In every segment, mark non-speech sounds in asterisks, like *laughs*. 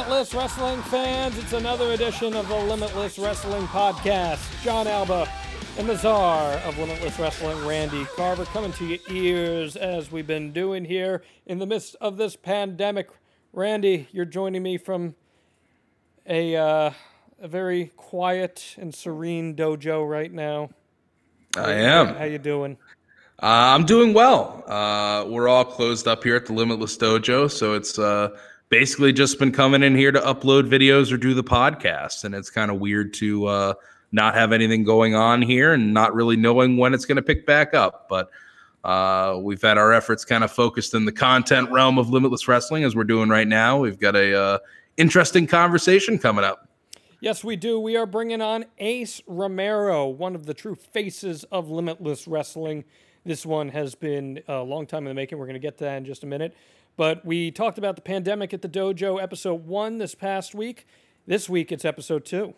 Limitless Wrestling fans. It's another edition of the Limitless Wrestling Podcast. Jon Alba and the czar of Limitless Wrestling, Randy Carver, coming to your ears as we've been doing here in the midst of this pandemic. Randy, you're joining me from a, uh, a very quiet and serene dojo right now. I am. How you doing? Uh, I'm doing well. Uh, we're all closed up here at the Limitless Dojo, so it's uh, basically just been coming in here to upload videos or do the podcast, and it's kind of weird to uh, not have anything going on here and not really knowing when it's going to pick back up. But uh, we've had our efforts kind of focused in the content realm of Limitless Wrestling, as we're doing right now. We've got a uh, interesting conversation coming up. Yes, we do. We are bringing on Ace Romero, one of the true faces of Limitless Wrestling. This one has been a long time in the making. We're going to get to that in just a minute. But we talked about the pandemic at the dojo, episode one this past week. This week, it's episode two.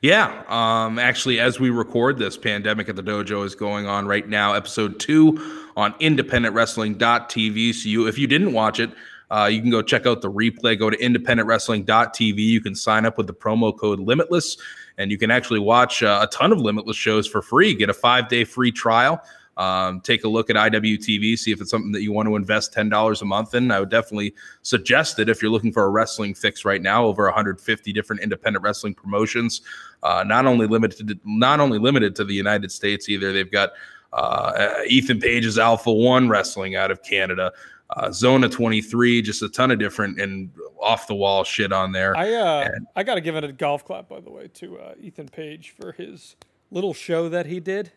Yeah, um, actually, as we record this, Pandemic at the Dojo is going on right now, episode two on independentwrestling.tv. So you, if you didn't watch it, uh, you can go check out the replay. Go to independentwrestling.tv. You can sign up with the promo code Limitless, and you can actually watch uh, a ton of Limitless shows for free. Get a five day free trial. Um, take a look at IWTV, see if it's something that you want to invest $10 a month in. I would definitely suggest it if you're looking for a wrestling fix right now. Over 150 different independent wrestling promotions, uh, not only limited to, not only limited to the United States either. They've got uh, Ethan Page's Alpha One Wrestling out of Canada. Uh, Zona 23, just a ton of different and off the wall shit on there. I uh, And- I got to give it a golf clap, by the way, to uh, Ethan Page for his little show that he did.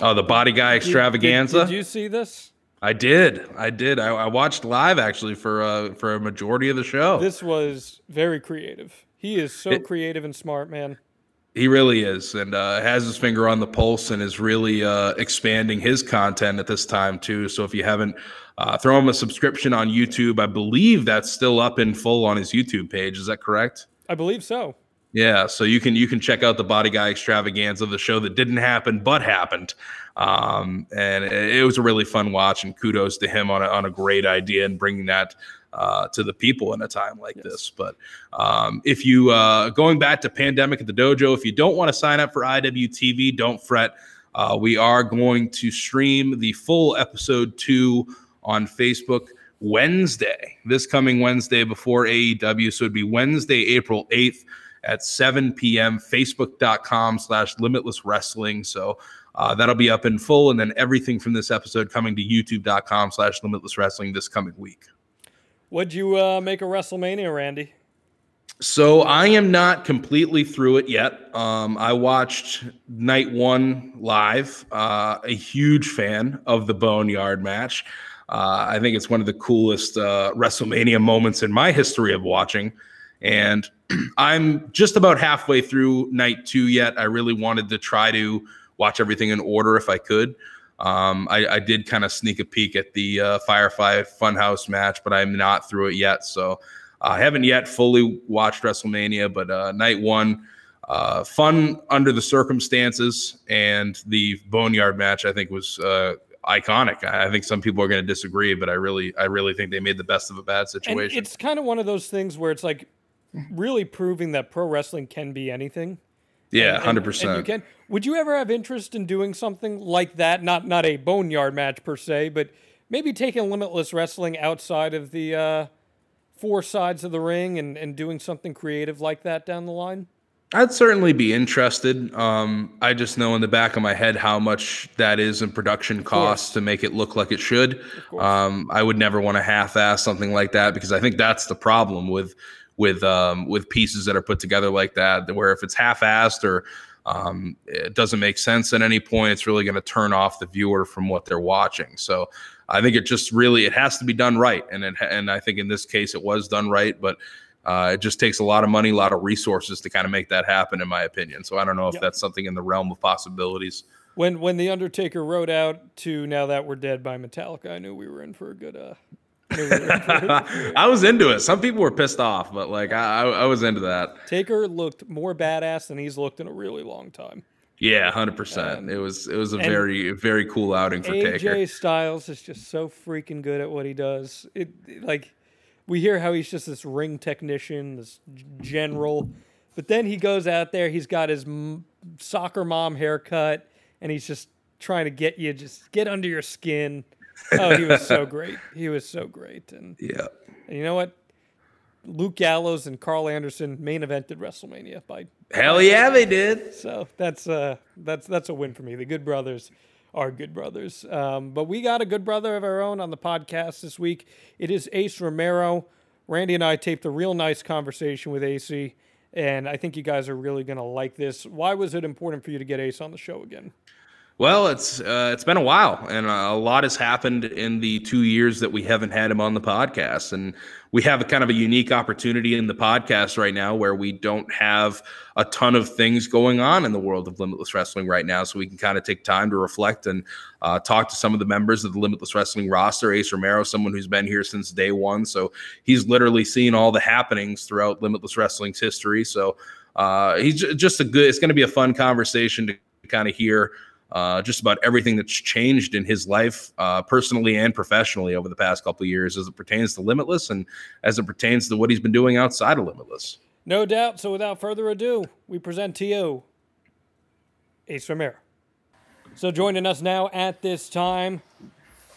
Oh, the Body Guy Did- did- Extravaganza. Did, you see this? I did. I did. I, I watched live actually for uh, for a majority of the show. This was very creative. He is so It- creative and smart, man. He really is, and uh, has his finger on the pulse, and is really uh, expanding his content at this time too. So if you haven't, uh, throw him a subscription on YouTube. I believe that's still up in full on his YouTube page. Is that correct? I believe so. Yeah, so you can you can check out the Body Guy Extravaganza, of the show that didn't happen but happened, um, and it, it was a really fun watch. And kudos to him on a, on a great idea and bringing that uh, to the people in a time like this. But um, if you uh, going back to pandemic at the dojo, if you don't want to sign up for IWTV, don't fret. Uh, we are going to stream the full episode two on Facebook Wednesday, this coming Wednesday before AEW. So it'd be Wednesday, April 8th at 7 p.m. Facebook.com slash limitless wrestling. So uh, that'll be up in full. And then everything from this episode coming to youtube.com slash limitless wrestling this coming week. What'd you uh, make a WrestleMania, Randy? So I am not completely through it yet. Um, I watched night one live. Uh, a huge fan of the Boneyard match. Uh, I think it's one of the coolest uh, WrestleMania moments in my history of watching. And *clears throat* I'm just about halfway through night two yet. I really wanted to try to watch everything in order if I could. Um, I, I did kind of sneak a peek at the uh, Firefly Funhouse match, but I'm not through it yet. So I haven't yet fully watched WrestleMania, but uh, night one, uh, fun under the circumstances, and the Boneyard match I think was uh, iconic. I think some people are going to disagree, but I really, I really think they made the best of a bad And situation. it's kind of one of those things where it's like *laughs* really proving that pro wrestling can be anything. yeah, hundred and you percent. can. Would you ever have interest in doing something like that? Not not a boneyard match per se, but maybe taking limitless wrestling outside of the uh, four sides of the ring and, and doing something creative like that down the line. I'd certainly be interested. Um, I just know in the back of my head how much that is in production costs to make it look like it should. Um, I would never want to half-ass something like that because I think that's the problem with with um, with pieces that are put together like that, where if it's half-assed or um, it doesn't make sense at any point, it's really going to turn off the viewer from what they're watching. So I think it just really it has to be done right, and it, and I think in this case it was done right, but. Uh, it just takes a lot of money, a lot of resources to kind of make that happen, in my opinion. So I don't know if Yep. that's something in the realm of possibilities. When when the Undertaker wrote out to "Now That We're Dead" by Metallica, I knew we were in for a good. Uh, knew we were in for a- I was into it. Some people were pissed off, but like I, I, was into that. Taker looked more badass than he's looked in a really long time. Yeah, hundred percent. Um, it was it was a very very cool outing for AJ Taker. Styles is just so freaking good at what he does. It like we hear how he's just this ring technician, this general, but then he goes out there. He's got his m- soccer mom haircut, and he's just trying to get you just get under your skin. Oh, he was so *laughs* great. He was so great, and yeah. And you know what? Luke Gallows and Karl Anderson main evented WrestleMania by Hell yeah, they did. So that's uh that's that's a win for me. The Good Brothers are good brothers. Um, but we got a good brother of our own on the podcast this week. It is Ace Romero. Randy and I taped a real nice conversation with AC, and I think you guys are really going to like this. Why was it important for you to get Ace on the show again? Well, it's uh, it's been a while, and a lot has happened in the two years that we haven't had him on the podcast. And we have a kind of a unique opportunity in the podcast right now, where we don't have a ton of things going on in the world of Limitless Wrestling right now, so we can kind of take time to reflect and uh, talk to some of the members of the Limitless Wrestling roster. Ace Romero, someone who's been here since day one, so he's literally seen all the happenings throughout Limitless Wrestling's history. So uh, he's just a good. It's going to be a fun conversation to kind of hear uh, just about everything that's changed in his life, uh, personally and professionally, over the past couple of years, as it pertains to Limitless and as it pertains to what he's been doing outside of Limitless. No doubt. So, without further ado, we present to you Ace Romero. So, joining us now at this time,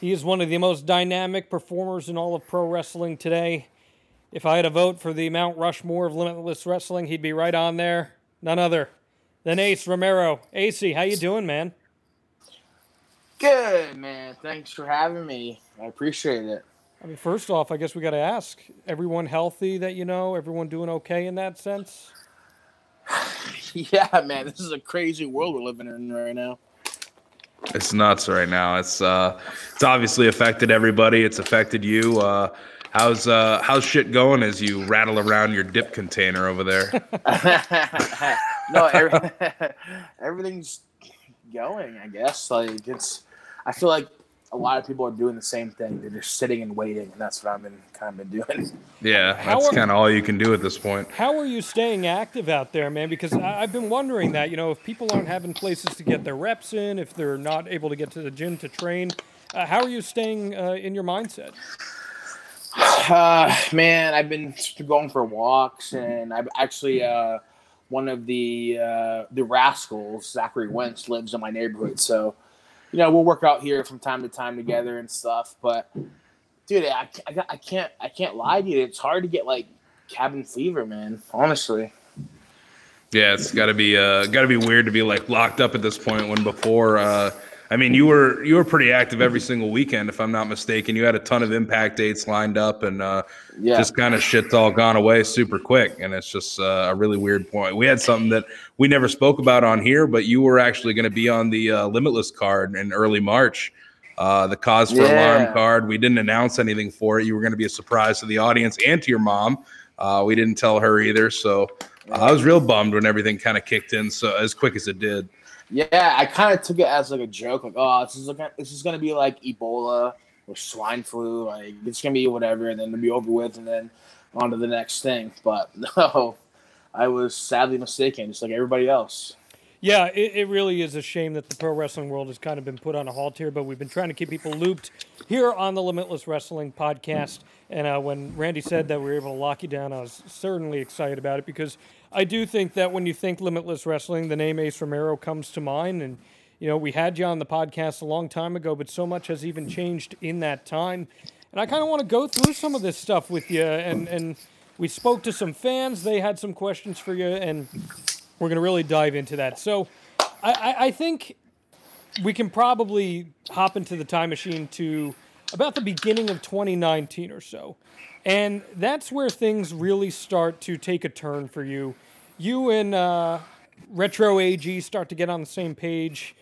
he is one of the most dynamic performers in all of pro wrestling today. If I had a vote for the Mount Rushmore of Limitless Wrestling, he'd be right on there. None other than Ace Romero. AC, how you doing, man? Good, man. Thanks for having me. I appreciate it. I mean, first off, I guess we got to ask everyone healthy that you know, everyone doing okay in that sense? *sighs* yeah, man. This is a crazy world we're living in right now. It's nuts right now. It's uh it's obviously affected everybody. It's affected you. Uh how's uh how's shit going as you rattle around your dip container over there? *laughs* no, every, *laughs* everything's going, I guess. Like it's I feel like a lot of people are doing the same thing. They're just sitting and waiting, and that's what I've been kind of been doing. Yeah, that's kind of all you can do at this point. How are you staying active out there, man? Because I, have been wondering that. You know, if people aren't having places to get their reps in, if they're not able to get to the gym to train, uh, how are you staying uh, in your mindset? *sighs* Uh, man, I've been going for walks, and I've actually uh, one of the uh, the rascals, Zachary Wentz, lives in my neighborhood, so you know, we'll work out here from time to time together and stuff. But dude, I, I, I can't I can't lie to you. It's hard to get like cabin fever, man. Honestly. Yeah, it's got to be uh, got to be weird to be like locked up at this point when before uh, I mean, you were you were pretty active every single weekend, if I'm not mistaken. You had a ton of impact dates lined up, and uh, yeah. just kind of shit's all gone away super quick. And it's just uh, a really weird point. We had something that we never spoke about on here, but you were actually going to be on the uh, Limitless card in early March. Uh, the cause for yeah. alarm card. We didn't announce anything for it. You were going to be a surprise to the audience and to your mom. Uh, we didn't tell her either, so uh, I was real bummed when everything kind of kicked in so as quick as it did. Yeah, I kind of took it as like a joke, like, oh, this is like this is gonna be like Ebola or swine flu, like it's gonna be whatever, and then it'll be over with, and then on to the next thing. But *laughs* no, I was sadly mistaken, just like everybody else. Yeah, it, it really is a shame that the pro wrestling world has kind of been put on a halt here, but we've been trying to keep people looped here on the Limitless Wrestling podcast. And uh, when Randy said that we were able to lock you down, I was certainly excited about it because I do think that when you think Limitless Wrestling, the name Ace Romero comes to mind. And, you know, we had you on the podcast a long time ago, but so much has even changed in that time. And I kind of want to go through some of this stuff with you. And, and we spoke to some fans, they had some questions for you, and we're going to really dive into that. So I, I, I think we can probably hop into the time machine to about the beginning of 2019 or so. And that's where things really start to take a turn for you. You and uh, Retro AG start to get on the same page,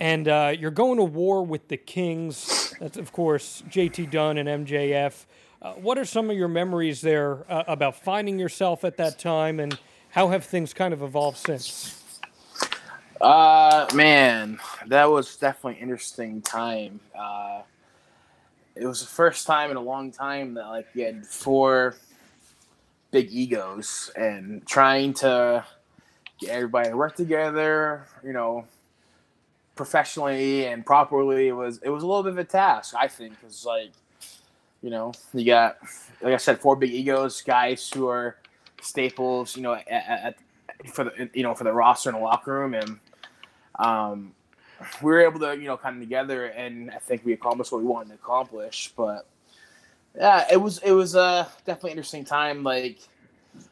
and uh, you're going to war with the Kings. That's, of course, JT Dunn and MJF. Uh, what are some of your memories there uh, about finding yourself at that time, and how have things kind of evolved since? Uh, man, that was definitely an interesting time. Uh, it was the first time in a long time that like you had four big egos and trying to get everybody to work together, you know, professionally and properly. It was it was a little bit of a task, I think, because like You know, you got like I said, four big egos, guys who are staples. You know, at, at, for the you know for the roster and the locker room, and um, we were able to you know come together, and I think we accomplished what we wanted to accomplish. But yeah, it was it was a definitely interesting time. Like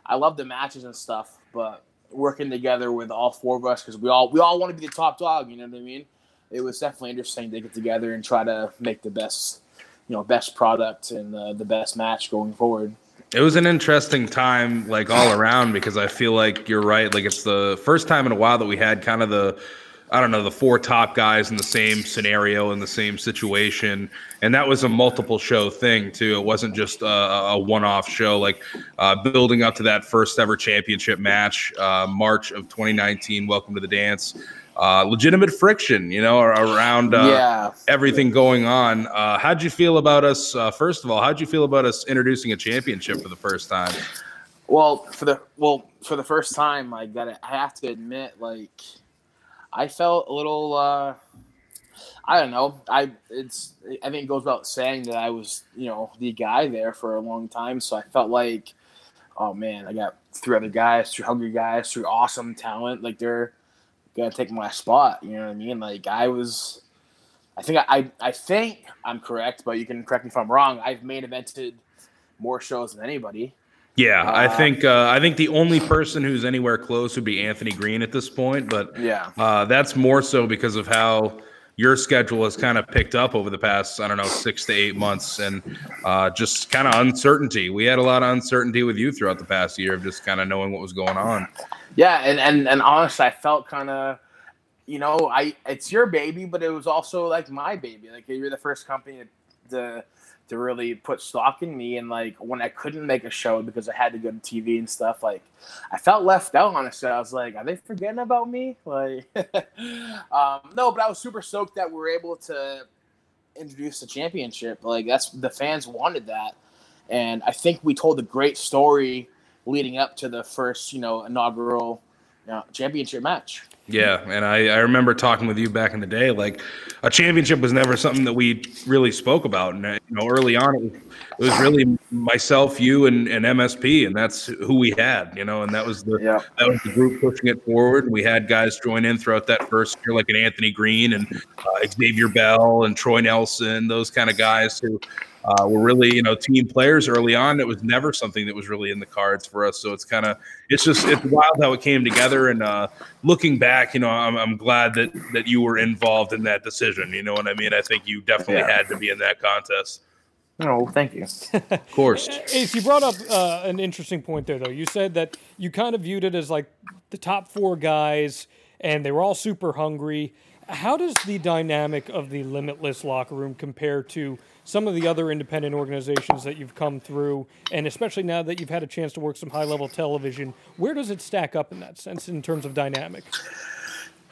I love the matches and stuff, but working together with all four of us because we all we all want to be the top dog. You know what I mean? It was definitely interesting to get together and try to make the best, you know, best product and uh, the best match going forward. It was an interesting time, like all around, because I feel like you're right. Like it's the first time in a while that we had kind of the I don't know, the four top guys in the same scenario in the same situation, and that was a multiple show thing too. It wasn't just a, a one-off show. Like uh, building up to that first ever championship match, uh, March of 2019. Welcome to the dance. Uh, legitimate friction, you know, around uh, yeah. everything going on. Uh, how'd you feel about us? Uh, first of all, how'd you feel about us introducing a championship for the first time? Well, for the well for the first time, I got I have to admit, like I felt a little. Uh, I don't know. I it's. I think it goes without saying that I was, you know, the guy there for a long time. So I felt like, oh man, I got three other guys, three hungry guys, three awesome talent. Like they're gonna take my spot. You know what I mean? Like I was. I think I, I think I'm correct, but you can correct me if I'm wrong. I've main evented more shows than anybody. Yeah, uh, I think uh, I think the only person who's anywhere close would be Anthony Greene at this point, but yeah, uh, that's more so because of how your schedule has kind of picked up over the past I don't know six to eight months, and uh, just kind of uncertainty. We had a lot of uncertainty with you throughout the past year of just kind of knowing what was going on. Yeah, and and and honestly, I felt kind of, you know, I it's your baby, but it was also like my baby. Like you're the first company to. to to really put stock in me. And like when I couldn't make a show because I had to go to TV and stuff, like I felt left out. Honestly, I was like, are they forgetting about me? *laughs* Like, um, no, but I was super stoked that we were able to introduce the championship. Like that's the fans wanted that, and I think we told a great story leading up to the first, you know, inaugural you know, championship match. Yeah, and I, I remember talking with you back in the day. Like, a championship was never something that we really spoke about. And you know, early on, it was, it was really myself, you, and, and MSP, and that's who we had. You know, and that was the yeah. that was the group pushing it forward. We had guys join in throughout that first year, like an Anthony Greene and uh, Xavier Bell and Troy Nelson, those kind of guys who uh, were really you know team players early on. It was never something that was really in the cards for us. So it's kind of it's just it's wild how it came together. And uh, looking back, you know, I'm, I'm glad that that you were involved in that decision. You know what I mean? I think you definitely yeah. had to be in that contest. Oh, thank you. *laughs* of course. Ace, you brought up uh, an interesting point there, though. You said that you kind of viewed it as like the top four guys, and they were all super hungry. How does the dynamic of the limitless locker room compare to some of the other independent organizations that you've come through, and especially now that you've had a chance to work some high level television, where does it stack up in that sense in terms of dynamic?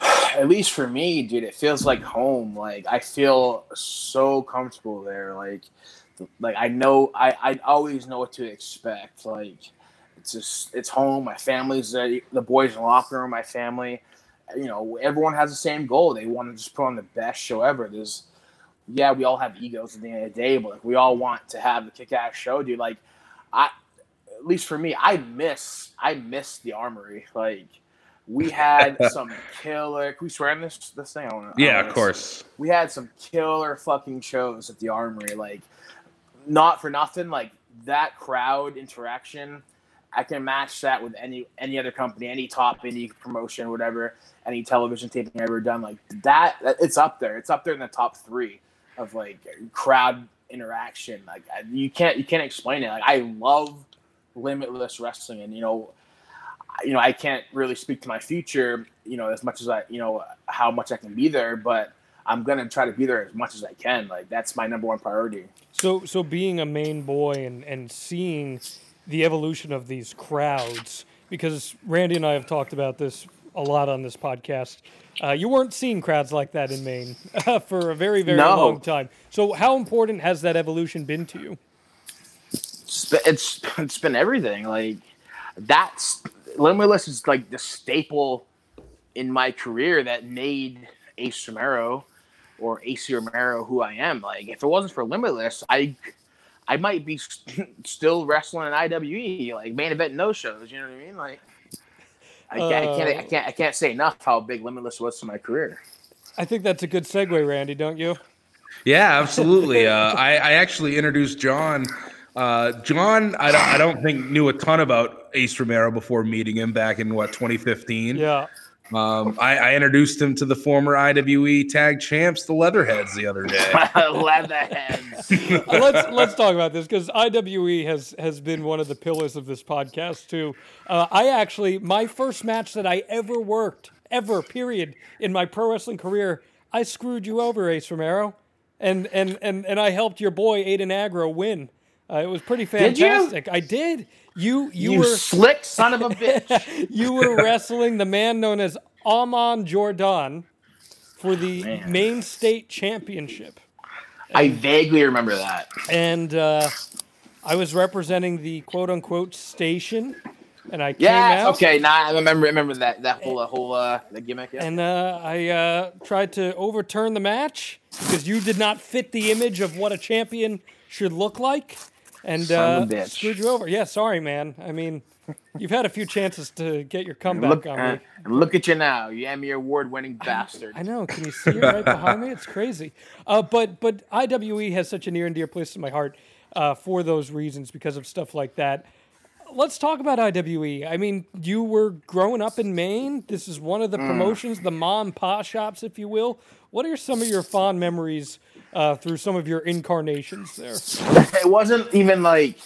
At least for me, dude, it feels like home. Like I feel so comfortable there. Like, like I know I I always know what to expect. Like it's just it's home. My family's there. The boys in the locker room. My family. You know, everyone has the same goal. They want to just put on the best show ever. There's yeah, we all have egos at the end of the day, but like we all want to have a kick ass show, dude. Like I at least for me, I miss I miss the armory. Like we had *laughs* some killer can we swear on this this thing? I wanna, yeah, of course. We had some killer fucking shows at the armory. Like not for nothing, like that crowd interaction. I can match that with any any other company, any top any promotion, whatever, any television taping I've ever done. Like that, it's up there. It's up there in the top three of like crowd interaction. Like you can't you can't explain it. Like I love limitless wrestling, and you know, you know I can't really speak to my future. You know, as much as I you know how much I can be there, but I'm gonna try to be there as much as I can. Like that's my number one priority. So so being a Maine boy and and seeing the evolution of these crowds because Randy and I have talked about this a lot on this podcast. Uh, you weren't seeing crowds like that in Maine *laughs* for a very, very no. long time. So, how important has that evolution been to you? It's been, it's, *laughs* it's been everything. Like that's Limitless is like the staple in my career that made Ace Romero or AC Romero who I am. Like if it wasn't for Limitless, I I might be *laughs* still wrestling in IWE, like main event no shows. You know what I mean? Like, I can't, uh, I can't, I can't, I can't say enough how big Limitless was to my career. I think that's a good segue, Randy. Don't you? Yeah, absolutely. uh, I, I actually introduced Jon. Uh, Jon, I don't, I don't think knew a ton about Ace Romero before meeting him back in what 2015. Yeah. Um, I, I, introduced him to the former IWE tag champs, the Leatherheads, the other day. *laughs* Leatherheads. *laughs* Let's let's talk about this because IWE has has been one of the pillars of this podcast too. Uh, I actually my first match that I ever worked ever period in my pro wrestling career, I screwed you over, Ace Romero, and and and and I helped your boy Aiden Aggro win. Uh, it was pretty fantastic. Did I did. You you, you were slick son of a *laughs* bitch. you were wrestling the man known as Amon Jordan for the oh, Maine state championship. And, I vaguely remember that. And uh, I was representing the quote unquote station. And I yeah, came out. okay. Now nah, I remember remember that that whole uh, whole uh, the gimmick. Yeah. And uh, I uh, tried to overturn the match because you did not fit the image of what a champion should look like and uh, screwed you over. Yeah, sorry, man. I mean, you've had a few chances to get your comeback look, on uh, me. look at you now, you Emmy award-winning bastard. I know. Can you see it right behind me? It's crazy. Uh, but but IWE has such a near and dear place in my heart uh, for those reasons because of stuff like that. Let's talk about IWE. I mean, you were growing up in Maine. This is one of the mm. promotions, the mom and pa shops, if you will. What are some of your fond memories uh, through some of your incarnations there. *laughs* It wasn't even like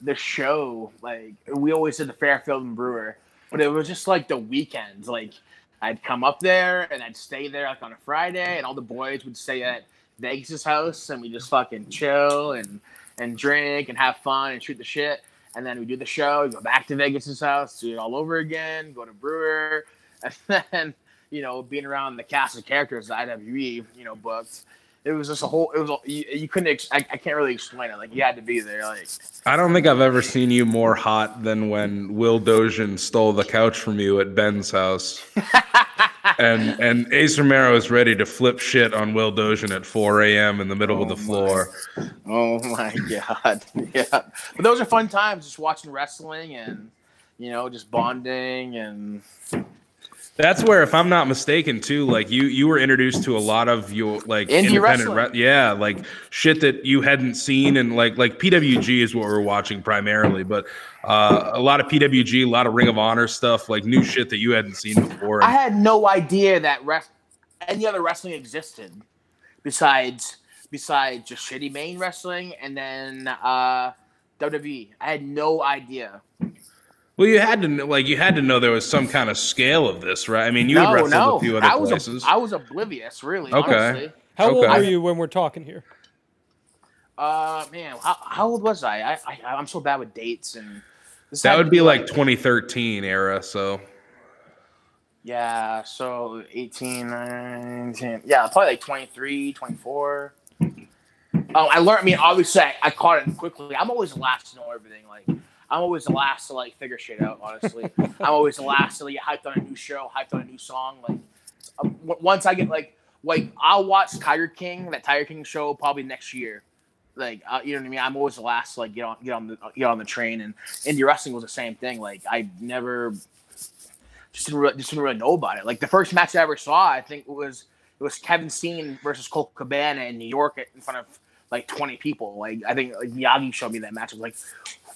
the show. Like we always did the Fairfield and Brewer, but it was just like the weekends. Like I'd come up there and I'd stay there like on a Friday, and all the boys would stay at Vegas's house, and we just fucking chill and and drink and have fun and shoot the shit. And then we do the show, we go back to Vegas's house, do it all over again, go to Brewer, *laughs* and then you know being around the cast of characters IWE you know booked it was just a whole. It was you, you couldn't. Ex- I, I can't really explain it. Like you had to be there. Like I don't think I've ever seen you more hot than when Will Dozian stole the couch from you at Ben's house. *laughs* and and Ace Romero is ready to flip shit on Will Dozian at 4 a.m. in the middle oh of the floor. My, oh my oh *laughs* god! Yeah, but those are fun times, just watching wrestling and you know, just bonding and that's where, if I'm not mistaken, too, like you you were introduced to a lot of your like Indie independent, re- yeah, like shit that you hadn't seen, and like like PWG is what we're watching primarily, but uh, a lot of PWG, a lot of Ring of Honor stuff, like new shit that you hadn't seen before. I had no idea that rest any other wrestling existed besides besides just shitty Maine wrestling and then uh, WWE. I had no idea. Well, you had to know, like you had to know there was some kind of scale of this, right? I mean, you no, had wrestled no. a few other I was places. A, I was oblivious, really. Okay. Honestly. How okay. old were you when we're talking here? Uh, man, how, how old was I? I, I am so bad with dates and. That would be like, like 2013 era, so. Yeah, so 18, 19, yeah, probably like 23, 24. Oh, I learned. I mean, obviously, I, I caught it quickly. I'm always last to know everything. Like, I'm always the last to like figure shit out. Honestly, *laughs* I'm always the last to like, get hyped on a new show, hyped on a new song. Like um, once I get like like I'll watch Tiger King, that Tiger King show probably next year. Like uh, you know what I mean? I'm always the last to like get on get on the get on the train. And indie wrestling was the same thing. Like I never just didn't really, just didn't really know about it. Like the first match I ever saw, I think it was it was Kevin Steen versus Colt Cabana in New York in front of like 20 people. Like I think like Miyagi showed me that match. I was like,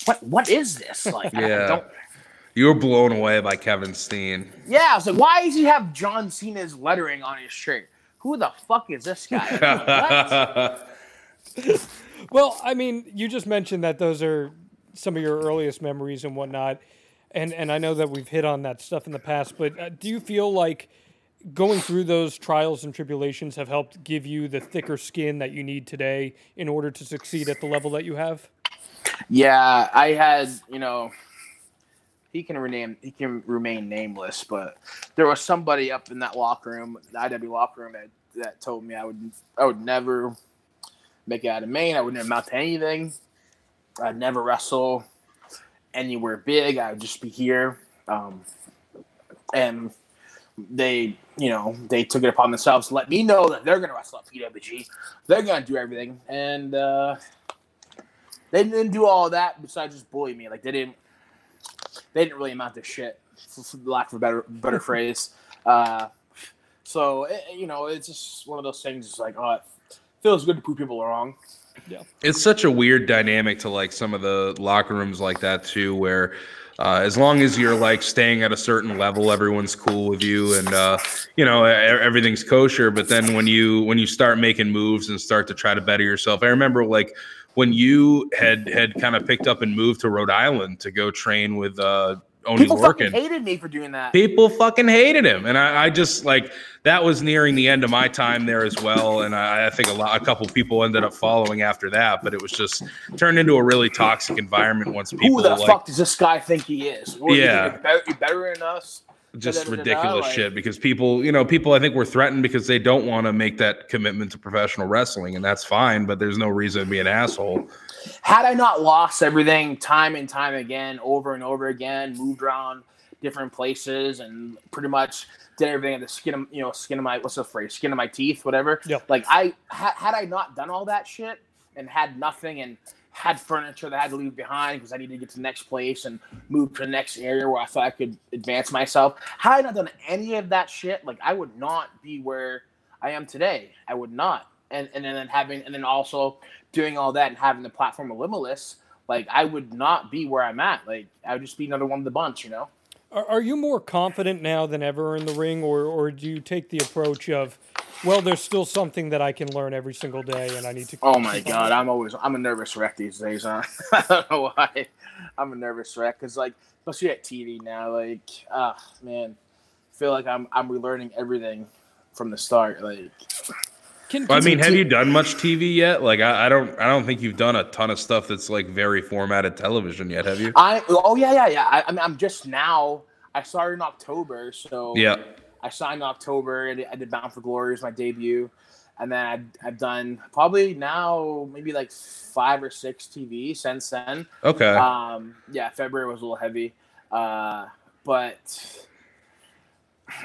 what what is this? Like, yeah. You were blown away by Kevin Steen. Yeah, I was like, why does he have John Cena's lettering on his shirt? Who the fuck is this guy? *laughs* well, I mean, you just mentioned that those are some of your earliest memories and whatnot, and and I know that we've hit on that stuff in the past. But uh, do you feel like going through those trials and tribulations have helped give you the thicker skin that you need today in order to succeed at the level that you have? Yeah, I had, you know, he can rename he can remain nameless, but there was somebody up in that locker room, the IW locker room that, that told me I would I would never make it out of Maine. I would never amount to anything. I'd never wrestle anywhere big. I would just be here. Um, and they, you know, they took it upon themselves to let me know that they're going to wrestle at PWG. They're going to do everything. And uh, they didn't do all that besides just bully me. Like they didn't they didn't really amount to shit, for lack of a better better *laughs* phrase. Uh, so it, you know, it's just one of those things. It's like, oh, it feels good to prove people wrong. Yeah, it's such a weird dynamic to like some of the locker rooms like that too, where. Uh, as long as you're like staying at a certain level, everyone's cool with you, and uh, you know everything's kosher. But then when you when you start making moves and start to try to better yourself, I remember like when you had had kind of picked up and moved to Rhode Island to go train with uh, Oney People Lorcan. fucking hated me for doing that. People fucking hated him, and I, I, just like that was nearing the end of my time there as well. And I, I, think a lot, a couple people ended up following after that, but it was just turned into a really toxic environment once people. Who the like, fuck does this guy think he is? What, yeah, better, better than us just ridiculous shit because people, you know, people I think were threatened because they don't want to make that commitment to professional wrestling, and that's fine, but there's no reason to be an asshole. Had I not lost everything time and time again, over and over again, moved around different places, and pretty much did everything at the skin of you know skin of my what's the phrase skin of my teeth, whatever. Yeah. Like I ha- had I not done all that shit and had nothing and had furniture that I had to leave behind because I needed to get to the next place and move to the next area where I thought I could advance myself. Had I not done any of that shit, like I would not be where I am today. I would not. And and then having and then also doing all that and having the platform of Limitless, like I would not be where I'm at. Like I would just be another one of the bunch, you know. Are, are you more confident now than ever in the ring, or or do you take the approach of well, there's still something that I can learn every single day, and I need to. Oh my god, I'm always I'm a nervous wreck these days. Huh? *laughs* I don't know why. I'm a nervous wreck because like especially at TV now, like ah uh, man, I feel like I'm I'm relearning everything from the start. Like, can, can I mean, have you done much TV yet? Like, I, I, don't I don't think you've done a ton of stuff that's like very formatted television yet, have you? I oh yeah yeah yeah. I, I mean, I'm just now. I started in October, so yeah. I signed in October. I did, I did Bound for Glory as my debut, and then I've, I've done probably now maybe like five or six TV since then. Okay. Um, yeah, February was a little heavy, uh, but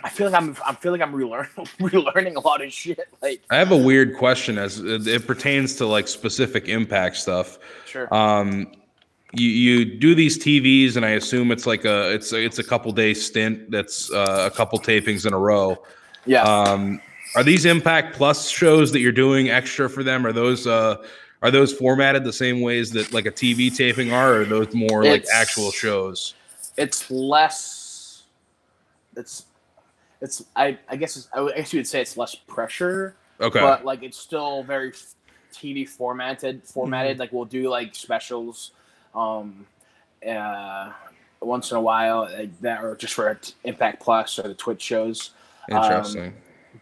I feel like I'm I feel like I'm relearning *laughs* relearning a lot of shit. Like I have a weird question as it pertains to like specific impact stuff. Sure. Um, you you do these TVs, and I assume it's like a it's a, it's a couple day stint. That's uh, a couple tapings in a row. Yeah. Um, are these Impact Plus shows that you're doing extra for them? Are those uh, are those formatted the same ways that like a TV taping are, or are those more it's, like actual shows? It's less. It's it's I I guess I guess you would say it's less pressure. Okay. But like it's still very TV formatted formatted. Mm-hmm. Like we'll do like specials um, uh, once in a while like that, or just for Impact Plus or the Twitch shows. Interesting. Um,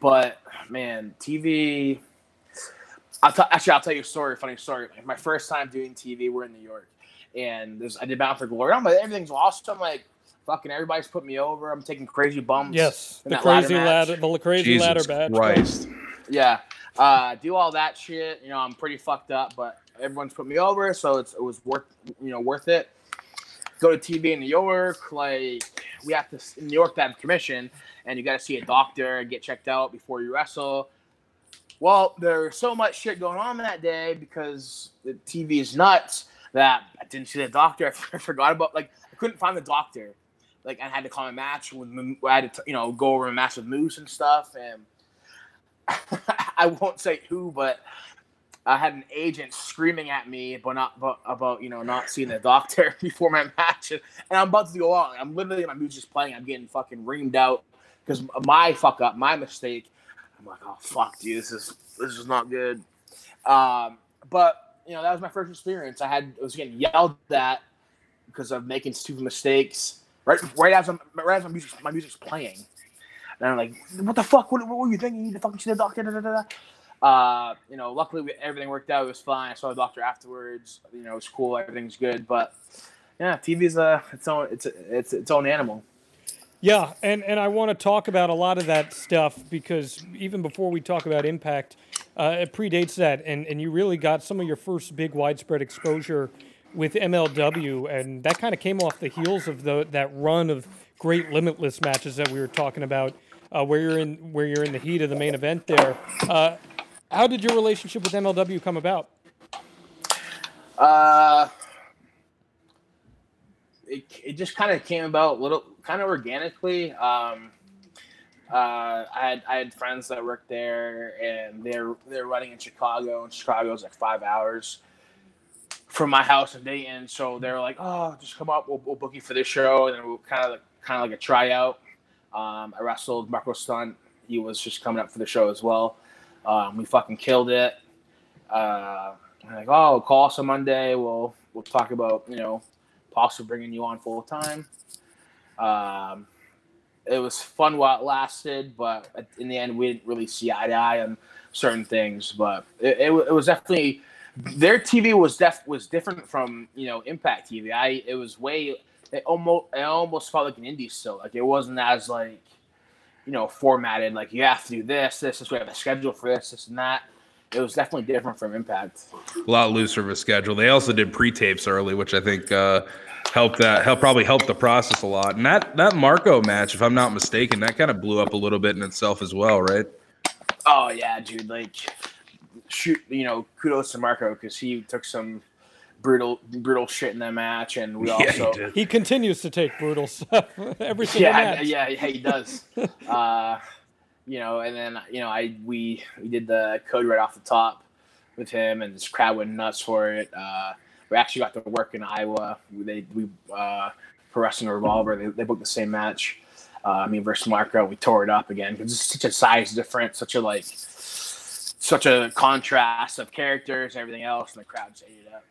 but man, TV. I'll t- actually I'll tell you a story. Funny story. My first time doing TV, we're in New York, and there's I did Bound for Glory. I'm like everything's awesome. I'm like fucking everybody's put me over. I'm taking crazy bumps. Yes, the crazy ladder, ladder, the crazy Jesus ladder match. Christ. Yeah, uh, do all that shit. You know, I'm pretty fucked up, but everyone's put me over, so it's, it was worth you know worth it. Go to TV in New York, like we have to in New York to have commission, and you got to see a doctor and get checked out before you wrestle. Well, there's so much shit going on that day because the TV is nuts that I didn't see the doctor. *laughs* I forgot about like I couldn't find the doctor. Like I had to call a match with I had to you know go over a match with Moose and stuff, and *laughs* I won't say who, but I had an agent screaming at me, but not but about you know not seeing the doctor *laughs* before my match, and I'm about to go on. I'm literally my music's playing. I'm getting fucking reamed out because my fuck up, my mistake. I'm like, oh fuck, dude, this is this is not good. Um, but you know that was my first experience. I had I was getting yelled at because of making stupid mistakes. Right, right as I'm, right as my music, my music's playing, and I'm like, what the fuck? What, what were you thinking? You need to fucking see the doctor. Da, da, da, uh, you know, luckily we, everything worked out. It was fine. I saw the doctor afterwards. You know, it was cool. Everything's good. But yeah, TV's a its own it's a, it's its own animal. Yeah, and and I want to talk about a lot of that stuff because even before we talk about Impact, uh, it predates that, and and you really got some of your first big widespread exposure with MLW, and that kind of came off the heels of the that run of great limitless matches that we were talking about, uh, where you're in where you're in the heat of the main event there. Uh, how did your relationship with MLW come about? Uh, it, it just kind of came about little kind of organically. Um, uh, I had I had friends that worked there, and they're they're running in Chicago, and Chicago's like five hours from my house in Dayton. So they're like, "Oh, just come up, we'll, we'll book you for this show," and then we'll kind of like, kind of like a tryout. Um, I wrestled Marco Stunt. He was just coming up for the show as well. Um, we fucking killed it. Uh, like, oh, call us on Monday. We'll we'll talk about you know possibly bringing you on full time. Um, it was fun while it lasted, but in the end, we didn't really see eye to eye on certain things. But it, it, it was definitely their TV was def was different from you know Impact TV. I it was way it almost it almost felt like an indie still. Like it wasn't as like you know formatted. Like you have to do this, this, this. We have a schedule for this, this, and that. It was definitely different from Impact. A lot looser of a schedule. They also did pre-tapes early, which I think uh, helped that help probably helped the process a lot. And that that Marco match, if I'm not mistaken, that kind of blew up a little bit in itself as well, right? Oh yeah, dude. Like shoot, you know, kudos to Marco because he took some brutal brutal shit in that match, and we *laughs* Yeah, also did. He continues to take brutal stuff *laughs* every single yeah, match. yeah, yeah, he does. *laughs* uh, you know, and then you know, I we we did the code right off the top with him, and this crowd went nuts for it. Uh, we actually got to work in Iowa. They we uh, for wrestling revolver. They, they booked the same match. Uh, me versus Marco. We tore it up again because it's such a size difference, such a like, such a contrast of characters, and everything else, and the crowds ate it up.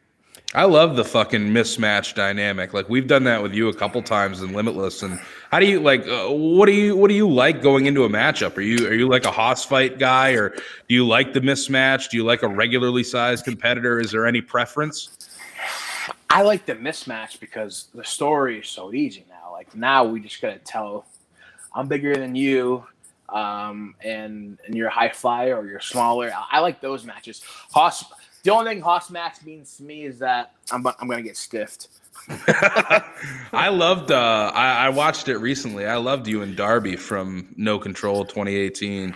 I love the fucking mismatch dynamic. Like we've done that with you a couple times in Limitless. And how do you like? Uh, what do you what do you like going into a matchup? Are you are you like a hoss fight guy, or do you like the mismatch? Do you like a regularly sized competitor? Is there any preference? I like the mismatch because the story is so easy now. Like now we just gotta tell I'm bigger than you, um, and and you're a high flyer or you're smaller. I, I like those matches. Hoss the only thing Hoss match means to me is that I'm I'm gonna get stiffed. *laughs* I loved. Uh, I, I watched it recently. I loved you and Darby from No Control 2018.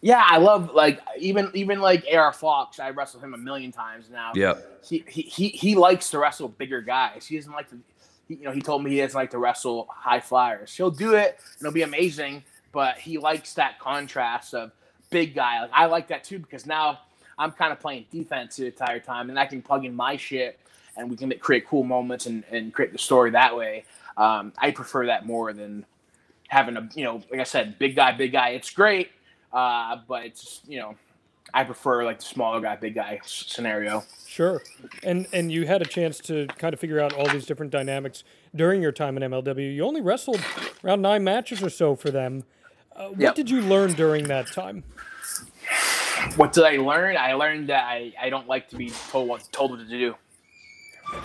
Yeah, I love like even even like AR Fox. I wrestled him a million times now. Yeah, he, he he he likes to wrestle bigger guys. He doesn't like to. He, you know, he told me he doesn't like to wrestle high flyers. He'll do it, and it'll be amazing. But he likes that contrast of big guy. Like I like that too because now I'm kind of playing defense the entire time, and I can plug in my shit, and we can create cool moments and, and create the story that way. Um, I prefer that more than having a you know, like I said, big guy, big guy. It's great, uh, but it's you know, I prefer like the smaller guy, big guy scenario. Sure. And and you had a chance to kind of figure out all these different dynamics during your time in MLW. You only wrestled around nine matches or so for them. Uh, what Yep. did you learn during that time? What did I learn? I learned that I, I don't like to be told what told what to do.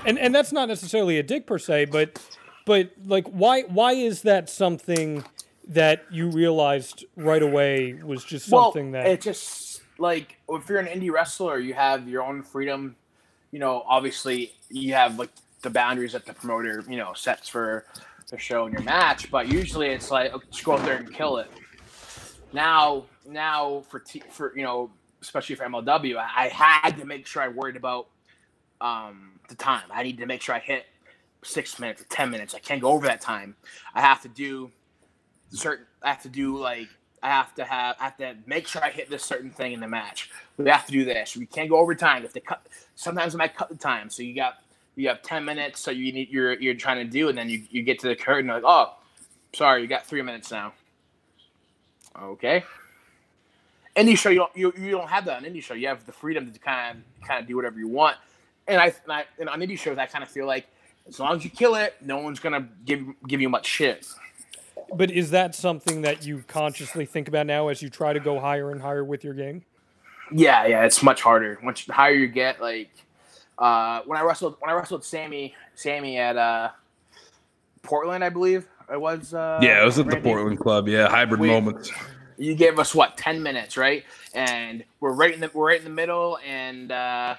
And and that's not necessarily a dig per se, but but like why why is that something that you realized right away was just something well, that it just like if you're an indie wrestler, you have your own freedom. You know, obviously you have like the boundaries that the promoter you know sets for the show and your match, but usually it's like okay, just go out there and kill it. Now, now for t- for you know, especially for MLW, I, had to make sure I worried about um, the time. I need to make sure I hit six minutes or ten minutes. I can't go over that time. I have to do certain. I have to do like I have to have. I have to make sure I hit this certain thing in the match. We have to do this. We can't go over time. If they cut, sometimes I might cut the time. So you got you have ten minutes. So you need you're you're trying to do, and then you, you get to the curtain like, oh, sorry, you got three minutes now. Okay. Indie show you don't you, you don't have that on any show. You have the freedom to kind of kind of do whatever you want. And I, and I and on indie shows I kind of feel like as long as you kill it, no one's gonna give give you much shit. but is that something that you consciously think about now as you try to go higher and higher with your game? Yeah, yeah, it's much harder. Once the higher you get, like uh, when I wrestled when I wrestled Sammy Sammy at uh, Portland, I believe it was. Uh, Yeah, it was at the Portland Club. Yeah, hybrid We- moments. You gave us what ten minutes, right? And we're right in the we're right in the middle, and uh,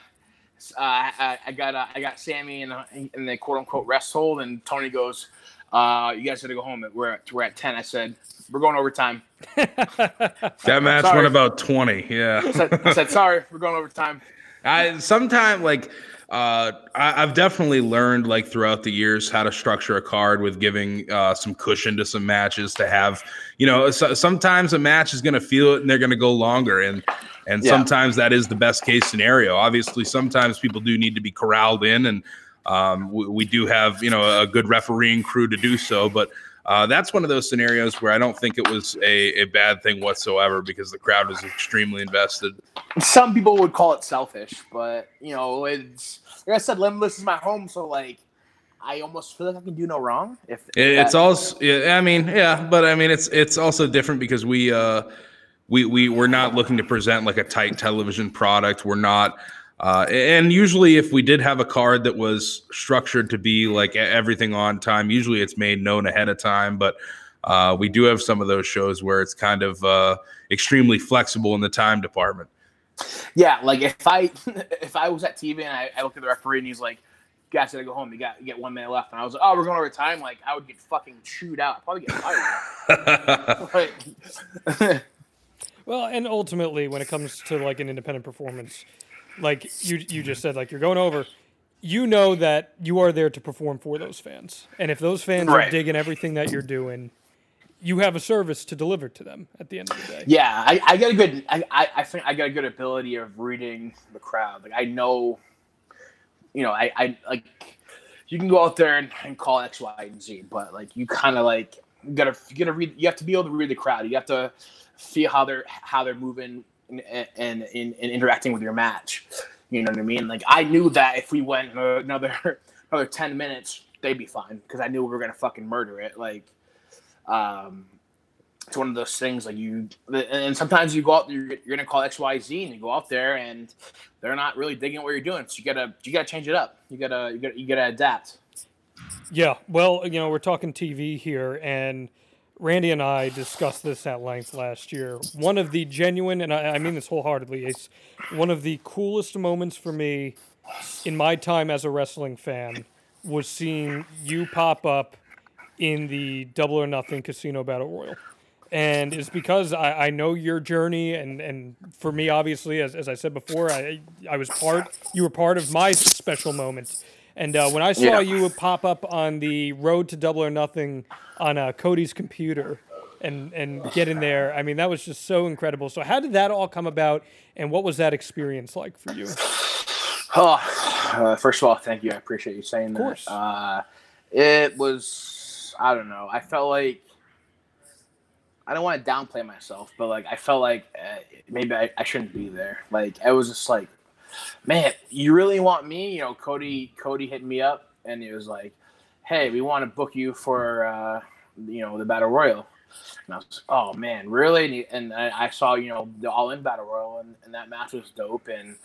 uh, I, I got uh, I got Sammy in, the- in the quote unquote rest hold, and Tony goes, uh, "You guys got to go home. We're at, we're at 10. I said, "We're going overtime." *laughs* That match Sorry. went about 20. Yeah. I said, I said, *laughs* "Sorry, we're going overtime." I sometimes like uh, I, have definitely learned like throughout the years how to structure a card with giving uh, some cushion to some matches to have, you know, so, sometimes a match is going to feel it and they're going to go longer. And, and yeah. sometimes that is the best case scenario. Obviously, sometimes people do need to be corralled in and um, we, we do have, you know, a good refereeing crew to do so, but uh, that's one of those scenarios where I don't think it was a, a bad thing whatsoever because the crowd was extremely invested. Some people would call it selfish, but you know, it's like I said, Limitless is my home, so like I almost feel like I can do no wrong. If, if it's also, yeah, I mean, yeah, but I mean, it's it's also different because we uh we we we're not looking to present like a tight television product. We're not uh, and usually, if we did have a card that was structured to be like everything on time, usually it's made known ahead of time. But uh, we do have some of those shows where it's kind of uh, extremely flexible in the time department. Yeah, like if I *laughs* if I was at TV and I, I looked at the referee and he's like, "Guys, gotta go home. You got you get one minute left," and I was like, "Oh, we're going over time." Like I would get fucking chewed out. I'd probably get fired. *laughs* *laughs* well, and ultimately, when it comes to like an independent performance like you you just said, like you're going over. You know that you are there to perform for those fans, and if those fans right. are digging everything that you're doing, you have a service to deliver to them at the end of the day. Yeah, I, I got a good. I, I think I got a good ability of reading the crowd. Like I know, you know, I, I like you can go out there and, and call X, Y, and Z, but like you kind of like you gotta you gotta read. You have to be able to read the crowd. You have to feel how they're how they're moving and, and, interacting with your match. You know what I mean? Like I knew that if we went another *laughs* another ten minutes, they'd be fine because I knew we were gonna fucking murder it. Like, um, it's one of those things like you and sometimes you go out you're, you're gonna call xyz and you go out there and they're not really digging what you're doing so you gotta you gotta change it up you gotta you gotta you gotta adapt yeah well you know we're talking tv here and Randy and I discussed this at length last year. One of the genuine, and I, I mean this wholeheartedly, is one of the coolest moments for me in my time as a wrestling fan was seeing you pop up in the Double or Nothing Casino Battle Royal. And it's because I, I know your journey, and, and for me, obviously, as, as I said before, I, I was part, you were part of my special moment and uh, when I saw yeah. you pop up on the road to Double or Nothing on uh, Cody's computer and and get in there, I mean that was just so incredible. So how did that all come about, and what was that experience like for you? *sighs* Oh, uh, first of all, thank you. I appreciate you saying of course. that. Uh, it was I don't know. I felt like I don't want to downplay myself, but like I felt like uh, maybe I, I shouldn't be there. Like I was just like man, you really want me? You know, Cody Cody hit me up and he was like, hey, we want to book you for uh, you know the battle royal. And I was, oh man, really? And, I, I, saw you know the all in battle royal, and, and that match was dope, and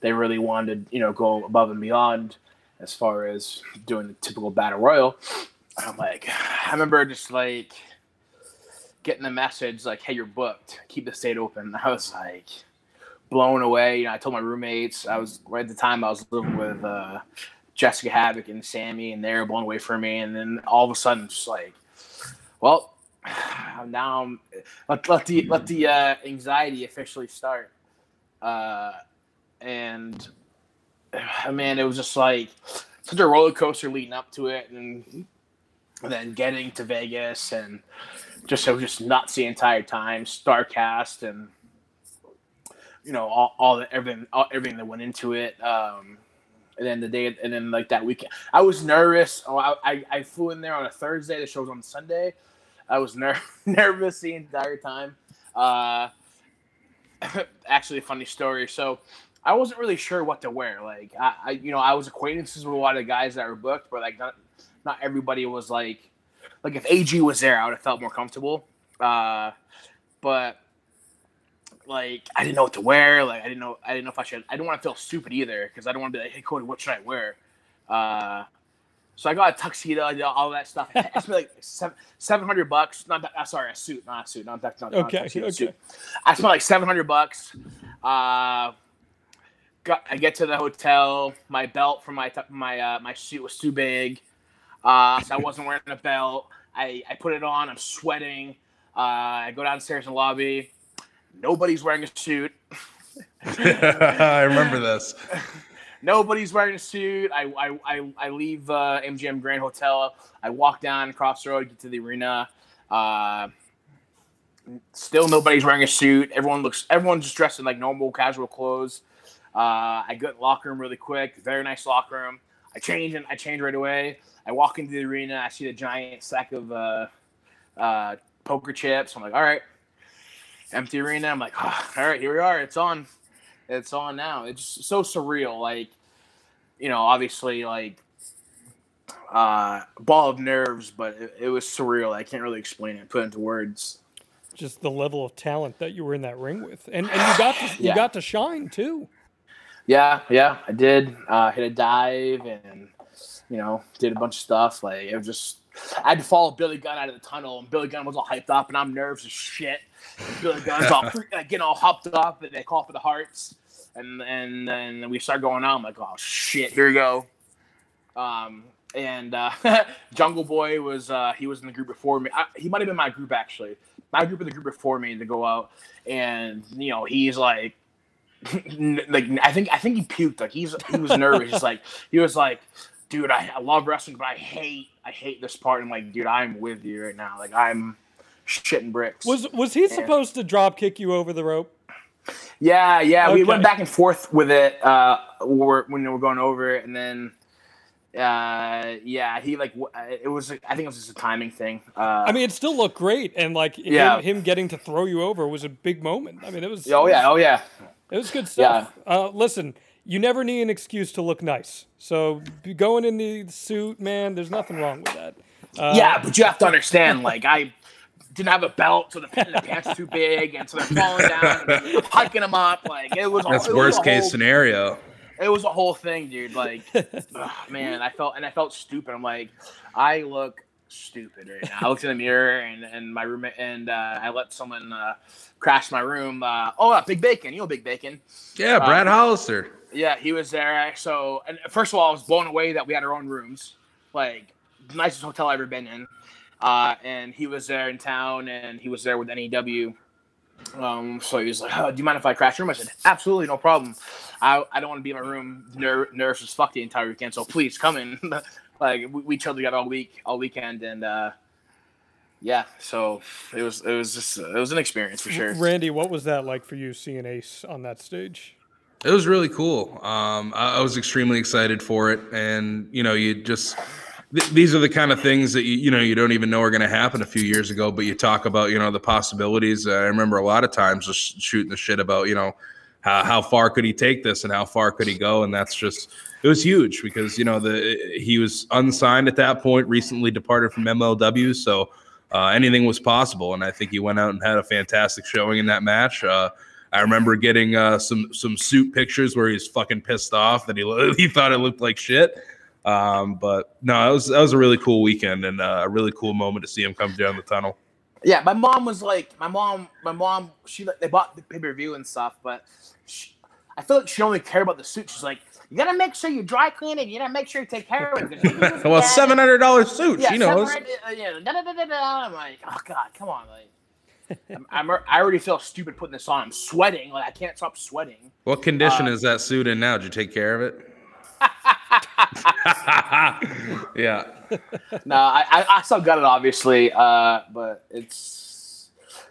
they really wanted you know go above and beyond as far as doing the typical battle royal. I'm like, I remember just like getting the message like, hey, you're booked. Keep the state open. *laughs* I was like blown away. You know, I told my roommates. I was right at the time I was living with uh, Jessica Havok and Sammy, and they were blown away from me. And then all of a sudden, just like, well, *sighs* now I'm, let let the let the uh, anxiety officially start. Uh, and *sighs* man, it was just like such a roller coaster leading up to it, and, and then getting to Vegas, and just it was just nuts the entire time. Starcast and you know all, all the everything all, everything that went into it. Um, and then the day and then like that weekend, I was nervous. Oh, I, I, I flew in there on a Thursday. The show was on Sunday. I was ner- *laughs* nervous the entire time. Uh, *coughs* actually, a funny story. So I wasn't really sure what to wear. Like I, I, you know, I was acquaintances with a lot of the guys that were booked, but like not not everybody was like like if AG was there, I would have felt more comfortable. Uh, but like I didn't know what to wear. Like I didn't know I didn't know if I should. I don't want to feel stupid either because I don't want to be like, hey Cody, what should I wear? Uh, so I got a tuxedo, I did all that stuff. *laughs* It spent like seven hundred bucks. Not that, uh, sorry, a suit, not a suit, not that. Not, okay, not tuxedo, okay. Suit. I spent like seven hundred bucks. Uh, got I get to the hotel. My belt for my my uh, my suit was too big, uh, so I wasn't wearing a belt. I, I put it on. I'm sweating. Uh, I go downstairs in the lobby. Nobody's wearing a suit. *laughs* I remember this. nobody's wearing a suit. I I I, I leave uh, MGM Grand Hotel. I walk down across the road, get to the arena. Uh, still nobody's wearing a suit. Everyone looks. Everyone's just dressed in like normal casual clothes. Uh, I get locker room really quick. Very nice locker room. I change and I change right away. I walk into the arena. I see the giant sack of uh, uh, poker chips. I'm like, all right, empty arena. I'm like, oh, all right, here we are. It's on. It's on now. It's so surreal. Like, you know, obviously, like, uh, ball of nerves, but it, it was surreal. I can't really explain it, put it into words. Just the level of talent that you were in that ring with, and and you got to, *sighs* you Yeah. got to shine too. Yeah, yeah, I did. Uh, hit a dive and you know did a bunch of stuff. Like it was just, I had to follow Billy Gunn out of the tunnel, and Billy Gunn was all hyped up, and I'm nervous as shit. And Billy Gunn's all freak- like, getting all hopped up, and they call for the hearts, and and then we start going on. I'm like, oh shit, here we go. Um, and uh, *laughs* Jungle Boy was uh, he was in the group before me. I, he might have been my group actually. My group in the group before me to go out, and you know he's like *laughs* like I think I think he puked. Like he's he was nervous. He's like he was like, dude, I, I love wrestling, but I hate I hate this part. I'm like, dude, I'm with you right now. Like I'm shitting bricks. Was was he supposed to drop kick you over the rope? yeah, yeah. We went back and forth with it uh, when we're- when we were going over it, and then uh, yeah, he like it was. I think it was just a timing thing. Uh, I mean, it still looked great, and like Yeah. him, him getting to throw you over was a big moment. I mean, it was. oh yeah, oh yeah. It was good stuff. Uh, listen, you never need an excuse to look nice. So going in the suit, man, there's nothing wrong with that. Uh, Yeah, but you have to understand, like I didn't have a belt, so the, the *laughs* pants were too big, and so they're falling down, and *laughs* hiking them up. Like it was. a- That's it was worst a case whole- scenario. It was a whole thing, dude. Like, *laughs* ugh, man, I felt and I felt stupid. I'm like, I look stupid right now. I looked in the mirror and and my roommate and uh, I let someone uh, crash my room. Uh, oh, uh, Big Bacon, you know Big Bacon. Yeah, Brad Hollister. Yeah, he was there. So, and first of all, I was blown away that we had our own rooms. Like, nicest hotel I've ever been in. Uh, and he was there in town, and he was there with NEW. Um, so he was like, oh, "Do you mind if I crash your room?" I said, "Absolutely, no problem. I, I don't want to be in my room ner- nervous as fuck the entire weekend. So please come in." *laughs* like we, we chilled together all week, all weekend, and uh, yeah. So it was it was just it was an experience for sure. Randy, what was that like for you seeing Ace on that stage? It was really cool. Um, I, I was extremely excited for it, and you know, you just th- these are the kind of things that you you know you don't even know are going to happen a few years ago, but you talk about you know the possibilities. Uh, I remember a lot of times just shooting the shit about you know how how far could he take this and how far could he go, and that's just it was huge because you know the he was unsigned at that point, recently departed from MLW, so. Uh, anything was possible, and I think he went out and had a fantastic showing in that match. Uh, I remember getting uh, some some suit pictures where he's fucking pissed off that he *laughs* he thought it looked like shit. Um, but no, that was that was a really cool weekend and uh, a really cool moment to see him come down the tunnel. Yeah, my mom was like, my mom, my mom, she like they bought the pay per view and stuff, but she, I feel like she only cared about the suit. She's like, you gotta make sure you dry clean it. You gotta make sure you take care of it. *laughs* well, seven hundred dollar suit, Yeah, she knows. uh, yeah, da, da, da, da, da. I'm like, oh god, come on, like. I'm, I'm, I already feel stupid putting this on. I'm sweating. Like I can't stop sweating. What condition Uh, is that suit in now? Did you take care of it? *laughs* yeah. No, I, I, I still got it, obviously, uh, but it's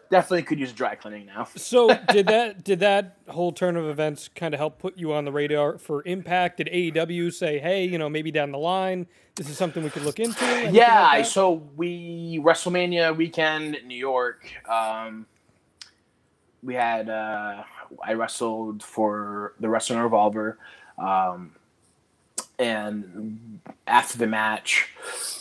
definitely could use dry cleaning now. So *laughs* did that did that whole turn of events kind of help put you on the radar for Impact? Did AEW say, hey, you know, maybe down the line, this is something we could look into? Yeah, like so we WrestleMania weekend in New York. Um, we had uh, I wrestled for the Wrestling Revolver, um, and after the match,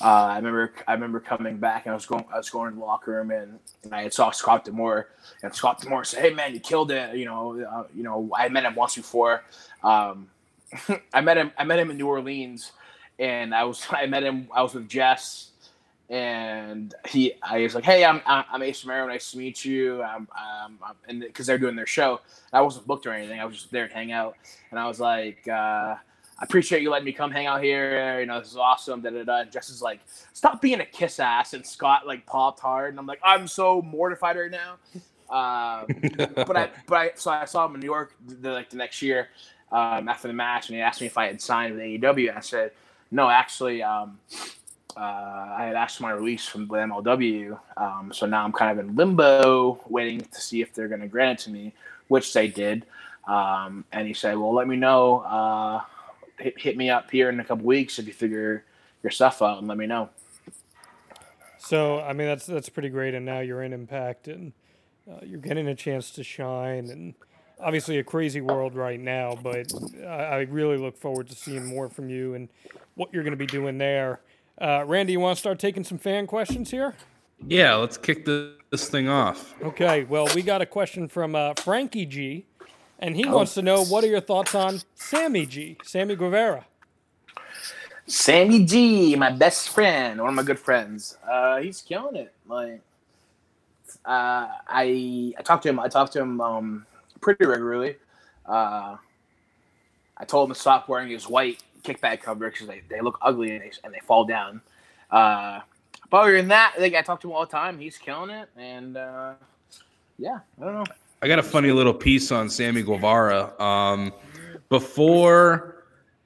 uh, I remember I remember coming back and I was going I was going to the locker room and, and I had saw Scott D'Amore and Scott D'Amore said, "Hey man, you killed it." You know, uh, you know, I met him once before. Um, *laughs* I met him I met him in New Orleans and I was *laughs* I met him. I was with Jess, and he I was like, "Hey, I'm I'm I'm Ace Romero. Nice to meet you." Um, um, um, and because they're doing their show, I wasn't booked or anything. I was just there to hang out, and I was like, uh, "I appreciate you letting me come hang out here. You know, this is awesome." Da da da. And Jess is like, "Stop being a kiss ass," and Scott like popped hard, and I'm like, "I'm so mortified right now." Uh, *laughs* but I but I so I saw him in New York the, like the next year. um, after the match, and he asked me if I had signed with AEW. I said, no, actually, um, uh, I had asked for my release from with MLW. Um, so now I'm kind of in limbo, waiting to see if they're going to grant it to me, which they did. Um, and he said, well, let me know. Uh, hit, hit me up here in a couple weeks if you figure your stuff out and let me know. So I mean that's that's pretty great, and now you're in Impact, and uh, you're getting a chance to shine, and obviously a crazy world right now. But I, I really look forward to seeing more from you and what you're going to be doing there. Uh, Randy, you want to start taking some fan questions here? Yeah, let's kick the, this thing off. Okay, well, we got a question from uh, Frankie G, and he oh. wants to know what are your thoughts on Sammy G, Sammy Guevara? Sammy G, my best friend, one of my good friends. Uh, he's killing it. Like, uh, I I talked to him. I talked to him um, pretty regularly. Uh, I told him to stop wearing his white kickback cover because they, they look ugly and they, and they fall down. Uh, but other than that, like I talk to him all the time. He's killing it, and uh, yeah, I don't know. I got a funny little piece on Sammy Guevara. Um, before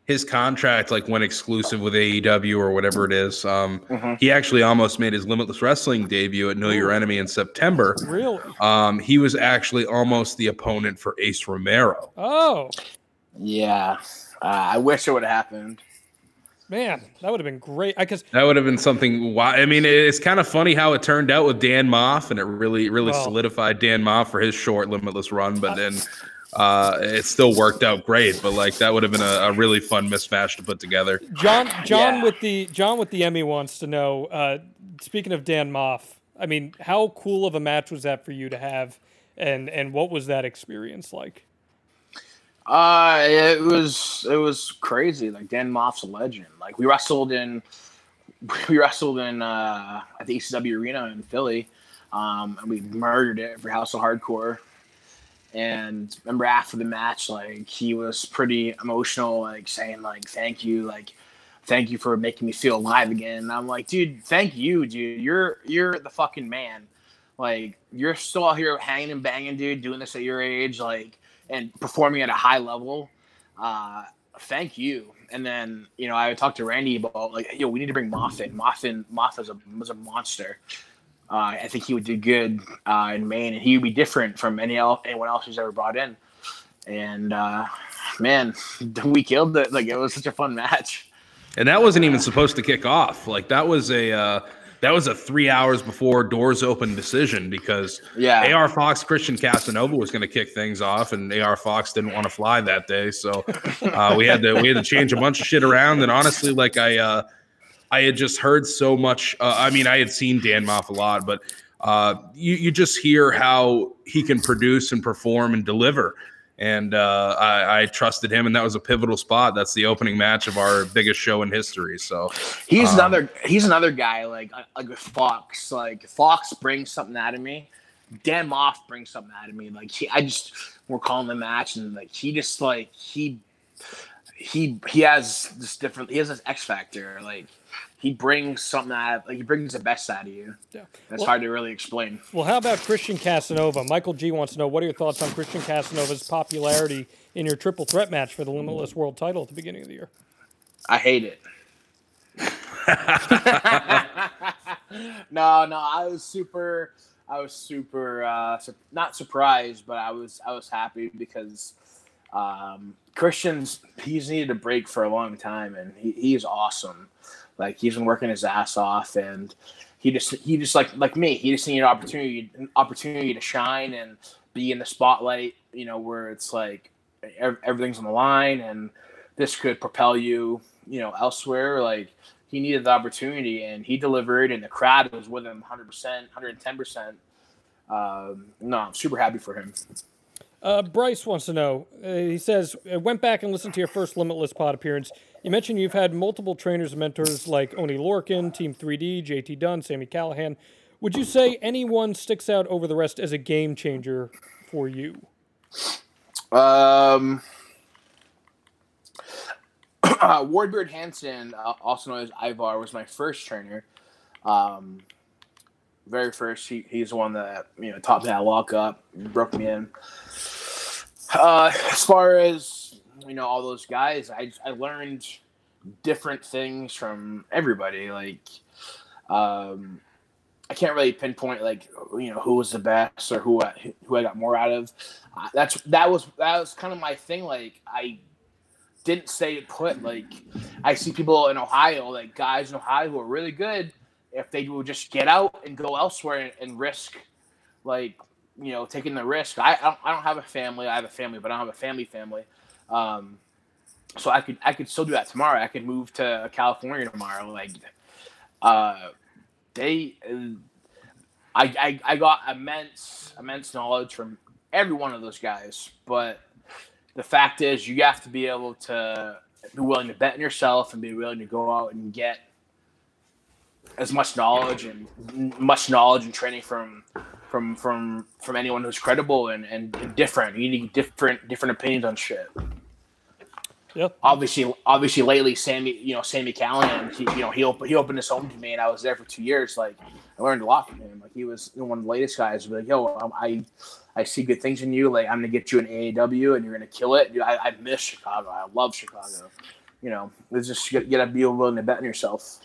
his contract like went exclusive with AEW or whatever it is. Um, mm-hmm. He actually almost made his Limitless Wrestling debut at Know Your Enemy in September. Really? Um, he was actually almost the opponent for Ace Romero. Oh. Yeah. Uh, I wish it would have happened. Man, that would have been great. I guess that would have been something. Why? I mean, it's kind of funny how it turned out with Dan Maff, and it really, really well, solidified Dan Maff for his short Limitless run. But then uh, it still worked out great. But like that would have been a, a really fun mismatch to put together. John, John yeah. with the John with the Emmy wants to know. Uh, speaking of Dan Maff, I mean, how cool of a match was that for you to have, and and what was that experience like? Uh, it was it was crazy. Like Dan Maff's a legend. Like we wrestled in, *laughs* we wrestled in uh, at the ECW arena in Philly, um, and we murdered it for House of Hardcore. And remember after the match, like he was pretty emotional, like saying like thank you, like thank you for making me feel alive again. And I'm like, dude, thank you, dude. You're you're the fucking man. Like you're still out here hanging and banging, dude, doing this at your age, like and performing at a high level. Uh, thank you. And then you know I talked to Randy about like, yo, we need to bring Moffin. Moffin, Moffin was a was a monster. Uh, I think he would do good uh, in Maine, and he would be different from any el- anyone else who's ever brought in. And uh, man, *laughs* we killed it! Like it was such a fun match. And that wasn't even supposed to kick off. Like that was a uh, that was a three hours before doors open decision because yeah, AR Fox Christian Casanova was going to kick things off, and AR Fox didn't want to fly that day, so *laughs* uh, we had to we had to change a bunch of shit around. And honestly, like I uh, I had just heard so much. Uh, I mean, I had seen Dan Maff a lot, but uh, you, you just hear how he can produce and perform and deliver. And uh, I, I, trusted him, and that was a pivotal spot. That's the opening match of our biggest show in history. So he's um, another he's another guy like like with Fox. Like Fox brings something out of me. Dan Maff brings something out of me. Like he, I just we're calling the match, and like he just like he he he has this different. He has this X factor. Like he brings something out like he brings the best out of you. Yeah. That's well, hard to really explain. Well, how about Christian Casanova? Michael G wants to know what are your thoughts on Christian Casanova's popularity in your triple threat match for the Limitless World title at the beginning of the year? I hate it. *laughs* no, no, I was super I was super uh, su- not surprised, but I was I was happy because um, Christian's he's needed a break for a long time and he, he's awesome. Like he's been working his ass off, and he just he just like like me, he just needed an opportunity an opportunity to shine and be in the spotlight. You know, where it's like everything's on the line, and this could propel you, you know, elsewhere. Like he needed the opportunity, and he delivered, and the crowd was with him 100 percent, 110 percent. Um, no, I'm super happy for him. Uh, Bryce wants to know. Uh, he says, I went back and listened to your first Limitless Pod appearance. You mentioned you've had multiple trainers and mentors like Oney Lorcan, Team 3D, JT Dunn, Sami Callihan. Would you say anyone sticks out over the rest as a game changer for you? Um, *clears throat* uh, War Beard Hanson, uh, also known as Ivar, was my first trainer. Um, very first, he, he's the one that you know taught me how to lock up, broke me in. Uh, as far as you know all those guys, I I learned different things from everybody. Like, um, I can't really pinpoint like you know who was the best or who I, who I got more out of. Uh, that's that was that was kind of my thing. Like I didn't say it put. Like I see people in Ohio, like guys in Ohio who are really good. If they would just get out and go elsewhere and, and risk, like you know, taking the risk. I I don't, I don't have a family. I have a family, but I don't have a family family. Um, so I could I could still do that tomorrow. I could move to California tomorrow. Like, uh, they, I, I I got immense immense knowledge from every one of those guys. But the fact is, you have to be able to be willing to bet on yourself and be willing to go out and get as much knowledge and much knowledge and training from from from from anyone who's credible and, and different. You need different different opinions on shit. Yep. Obviously, obviously, lately, Sammy, you know, Sami Callihan, he, you know, he opened he opened his home to me, and I was there for two years. Like, I learned a lot from him. Like, he was one of the latest guys. Like, yo, um, I, I see good things in you. Like, I'm gonna get you an AAW, and you're gonna kill it. I, I miss Chicago. I love Chicago. You know, it's just you gotta be willing to bet on yourself.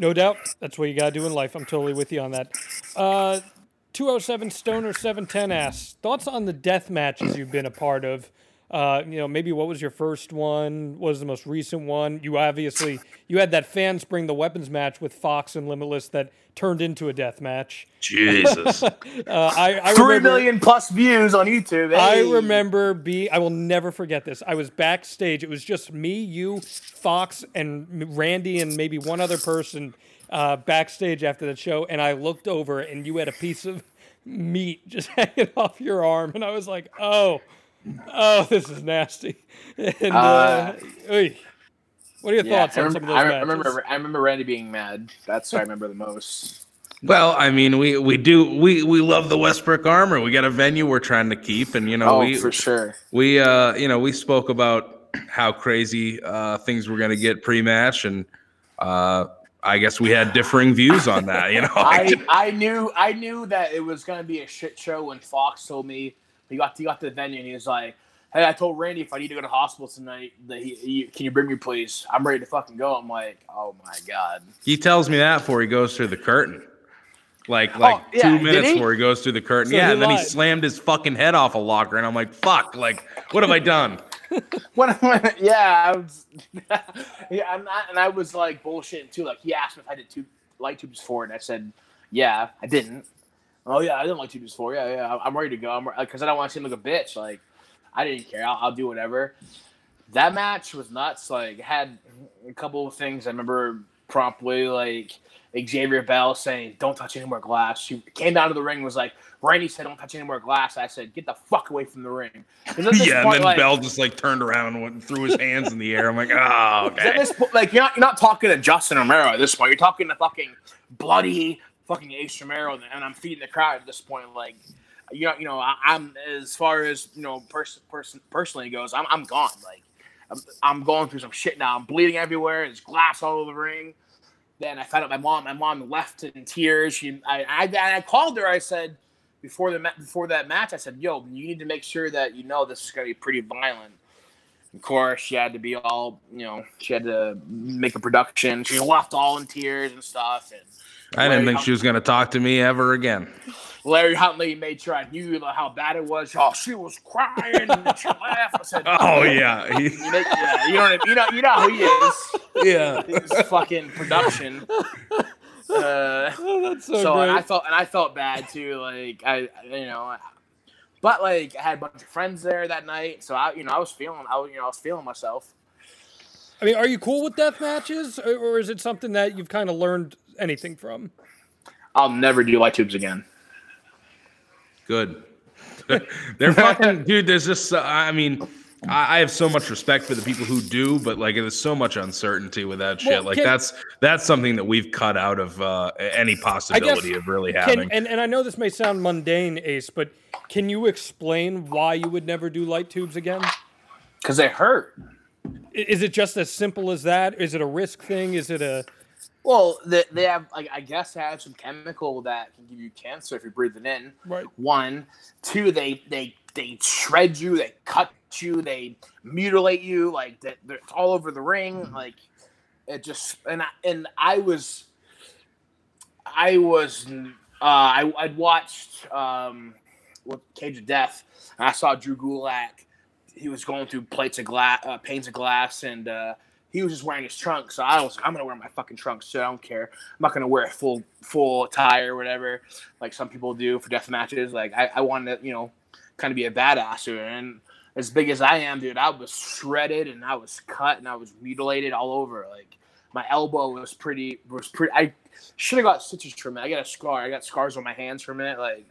No doubt. That's what you gotta do in life. I'm totally with you on that. Uh, 207 Stoner 710 asks thoughts on the death matches you've been a part of. Uh, you know, maybe what was your first one? What was the most recent one? You obviously you had that fan spring the weapons match with Fox and Limitless that turned into a death match. Jesus, *laughs* uh, I, I Three remember, million plus views on YouTube. I remember be I will never forget this. I was backstage. It was just me, you, Fox, and Randy, and maybe one other person uh, backstage after the show. And I looked over, and you had a piece of meat just *laughs* hanging off your arm, and I was like, "Oh, oh, this is nasty." *laughs* And uh, Uh, what are your Yeah, thoughts I on some remember, of those I matches? remember. I remember Randy being mad. That's what I remember the most. Well, I mean, we we do we we love the Westbrook Armory. We got a venue we're trying to keep, and you know, Oh, we for sure. we uh you know we spoke about how crazy uh things were going to get pre-match, and uh I guess we had differing views on that. You know, *laughs* I, *laughs* I knew I knew that it was gonna be a shit show when Fox told me he got he got to the venue and he was like, "Hey, I told Randy if I need to go to hospital tonight, that he, he can you bring me please? I'm ready to fucking go." I'm like, "Oh my god." he tells me that before he goes through the curtain. Like oh, like Oh, yeah, two minutes he? before he goes through the curtain. So yeah, and then he slammed his fucking head off a locker, and I'm like, fuck, like, what have I done? *laughs* When, when yeah, I was *laughs* yeah, I'm not, and I was like bullshitting too. Like he asked me if I did two light tubes for, it, and I said, "Yeah, I didn't." Oh yeah, I didn't like tubes for. Yeah, yeah, I'm ready to go. I'm because uh, I don't want to seem like a bitch. Like I didn't care. I'll, I'll do whatever. That match was nuts. Like had a couple of things. I remember promptly like Xavier Bell saying, "Don't touch any more glass." She came down to the ring and was like, "Randy said don't touch any more glass." I said, "Get the fuck away from the ring." *laughs* yeah, and point, then like- Bell just like turned around and went, threw his hands in the air. I'm like, *laughs* oh, At this point, like you're not you're not talking to Justin Romero at this point. You're talking to fucking bloody fucking Ace Romero, and I'm feeding the crowd at this point. Like, you know, you know, I, I'm as far as you know, person, person, personally goes, I'm, I'm gone. Like, I'm, I'm going through some shit now. I'm bleeding everywhere. There's glass all over the ring. Then I found out my mom. My mom left in tears. She, I, I, I called her. I said before the before that match, I said, "Yo, you need to make sure that you know this is going to be pretty violent." Of course, she had to be all, you know, she had to make a production. She left all in tears and stuff. And I didn't think Hunt- she was going to talk to me ever again. Larry Huntley made sure I knew how bad it was. Oh, she was crying and she laughed. I said, *laughs* Oh, yeah. You, make, yeah, you know, what I- you know, you know who he is. yeah. His fucking production. *laughs* Uh, Oh, that's so, so great. and I felt and I felt bad too. Like I, you know, but like I had a bunch of friends there that night, so I, you know, I was feeling, I, was, you know, I was feeling myself. I mean, are you cool with death matches, or, or is it something that you've kind of learned anything from? I'll never do light tubes again. Good. *laughs* They're fucking, *laughs* dude. There's just, uh, I mean, I, I have so much respect for the people who do, but like, there's so much uncertainty with that shit. Well, like, can- that's that's something that we've cut out of uh, any possibility of really Can, having. and, and I know this may sound mundane, Ace, but can you explain why you would never do light tubes again? Because they hurt. Is it just as simple as that? Is it a risk thing? Is it a Well, they, they have like I guess they have some chemical that can give you cancer if you breathe it in. Right. One, two, they they they shred you, they cut you, they mutilate you, like that. It's all over the ring, like it just and I, and I was, I was, uh, I I'd watched um, Cage of Death, and I saw Drew Gulak. He was going through plates of glass, uh, panes of glass, and uh, he was just wearing his trunks. So I was like, I'm gonna wear my fucking trunks. So I don't care. I'm not gonna wear a full full attire or whatever, like some people do for death matches. Like I, I wanted to, you know, kind of be a badass. And as big as I am, dude, I was shredded and I was cut and I was mutilated all over. Like my elbow was pretty was pretty. I should have got stitches from it. I got a scar. I got scars on my hands from it. Like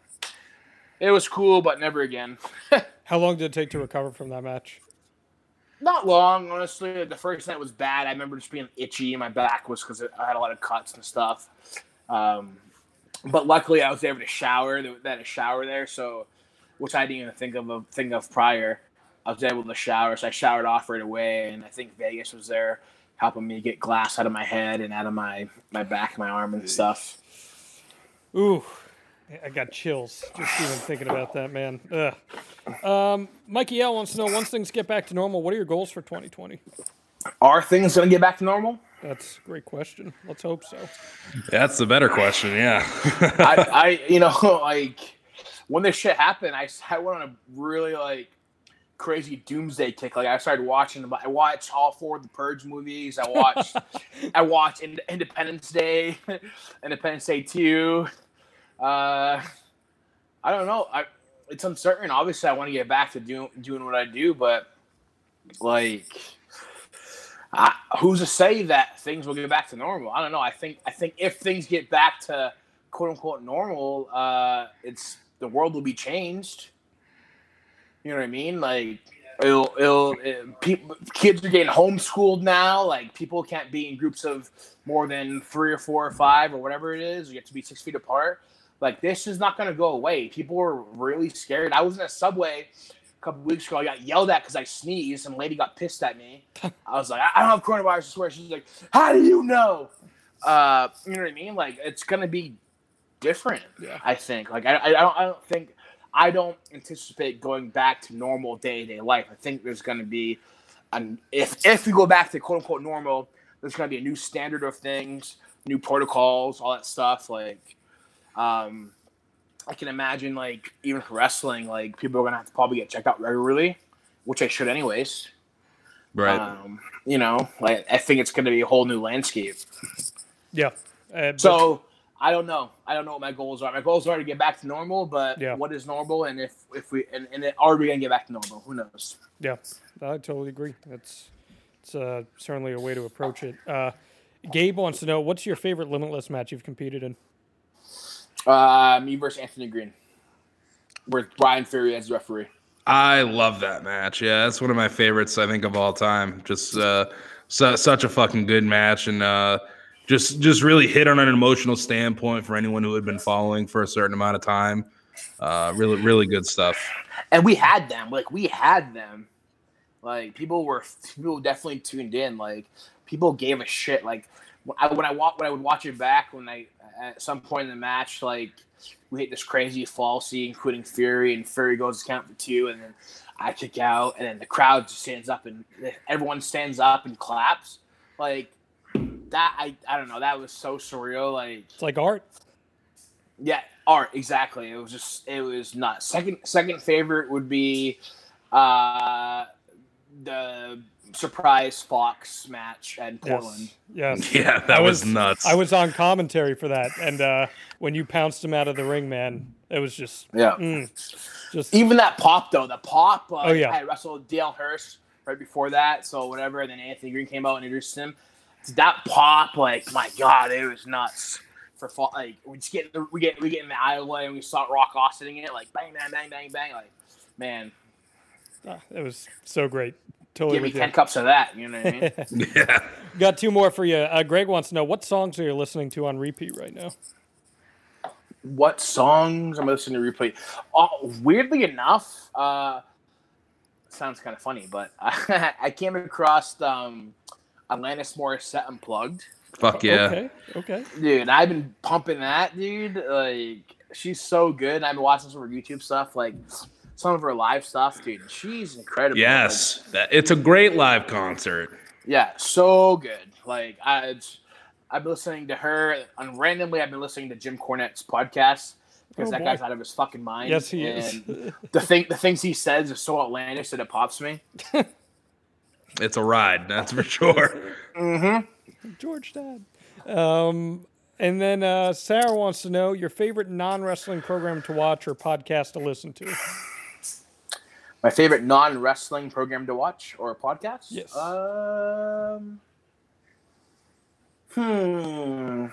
it was cool, but never again. *laughs* How long did it take to recover from that match? Not long, honestly. The first night was bad. I remember just being itchy. My back was because I had a lot of cuts and stuff. Um, but luckily, I was able to shower. They had a shower there, so which I didn't even think of a think of prior. I was able to shower, so I showered off right away. And I think Vegas was there helping me get glass out of my head and out of my my back, my arm, and stuff. Ooh, I got chills just even thinking about that, man. Ugh. Um, Mikey L wants to know once things get back to normal, what are your goals for 2020? Are things going to get back to normal? That's a great question. Let's hope so. That's the better question. Yeah. *laughs* I, I, you know, *laughs* like when this shit happened, I, I went on a really like crazy doomsday kick. Like I started watching, I watched all four of the Purge movies. I watched, *laughs* I watched Independence Day, Independence Day Two. Uh, I don't know. I it's uncertain. Obviously, I want to get back to doing doing what I do, but like, I, who's to say that things will get back to normal? I don't know. I think I think if things get back to quote unquote normal, uh, it's the world will be changed. You know what I mean? Like, it'll, it'll it, people, kids are getting homeschooled now. Like, people can't be in groups of more than three or four or five or whatever it is. You have to be six feet apart. Like, this is not going to go away. People were really scared. I was in a subway a couple weeks ago. I got yelled at because I sneezed, and a lady got pissed at me. *laughs* I was like, I don't have coronavirus. I swear. She's like, How do you know? Uh, you know what I mean? Like, it's going to be different. Yeah. I think. Like, I, I don't. I don't think. I don't anticipate going back to normal day to day life. I think there's going to be, an if if we go back to quote unquote normal, there's going to be a new standard of things, new protocols, all that stuff. Like, um, I can imagine like even for wrestling, like people are going to have to probably get checked out regularly, which I should anyways. right. Um, you know, like I think it's going to be a whole new landscape. Yeah. Uh, but- So I don't know. I don't know what my goals are. My goals are to get back to normal, but Yeah. what is normal? And if if we and, and are we gonna get back to normal? Who knows? Yeah, I totally agree. That's it's uh, certainly a way to approach it. Uh, Gabe wants to know what's your favorite limitless match you've competed in. Uh, me versus Anthony Greene, with Brian Fury as referee. I love that match. Yeah, that's one of my favorites. I think of all time. Just uh, su- such a fucking good match, and uh, just just really hit on an emotional standpoint for anyone who had been following for a certain amount of time. Uh, really, really good stuff. And we had them. Like we had them. Like people were people definitely tuned in. Like people gave a shit. Like I when I wa- when I would watch it back when I at some point in the match like we hit this crazy fall scene, including Fury, and Fury goes to count for two, and then I kick out, and then the crowd just stands up, and everyone stands up and claps. Like that, I I don't know. That was so surreal. Like It's like art. yeah, art exactly. It was just it was nuts. Second second favorite would be uh the surprise Fox match at Portland. Yes. yes. *laughs* Yeah, that was, was- nuts. I was on commentary for that, and uh, when you pounced him out of the ring, man, it was just, Yeah. mm, just Even that pop though, the pop. Uh, Oh, yeah. I wrestled Dale Hurst right before that, so whatever. And then Anthony Greene came out and introduced him. That pop, like my God, it was nuts. For fall, like we just get we get we get in the aisleway and we saw Rock Austin in it, like bang bang bang bang bang, like man, uh, it was so great. Totally give me with you. ten cups of that. You know what I mean? *laughs* *laughs* yeah. Got two more for you. Uh, Greg wants to know what songs are you listening to on repeat right now? what songs am I'm listening to repeat? Oh, weirdly enough, uh, sounds kind of funny, but *laughs* I came across um, Alanis Morissette Unplugged. Fuck yeah. Okay. Okay. Dude, I've been pumping that, dude. Like, she's so good. I've been watching some of her YouTube stuff, like some of her live stuff, dude. She's incredible. Yes, that, it's a great live concert. Yeah, so good. Like, I, I've been listening to her, and randomly, I've been listening to Jim Cornette's podcast because Oh, that boy. guy's out of his fucking mind. Yes, he is. the thing, the things he says are so outlandish that it pops me. *laughs* It's a ride, that's for sure. Mm-hmm. George Dad. Um, and then uh, Sarah wants to know your favorite non wrestling program to watch or podcast to listen to. My favorite non-wrestling program to watch or podcast? Yes. Um. Hmm.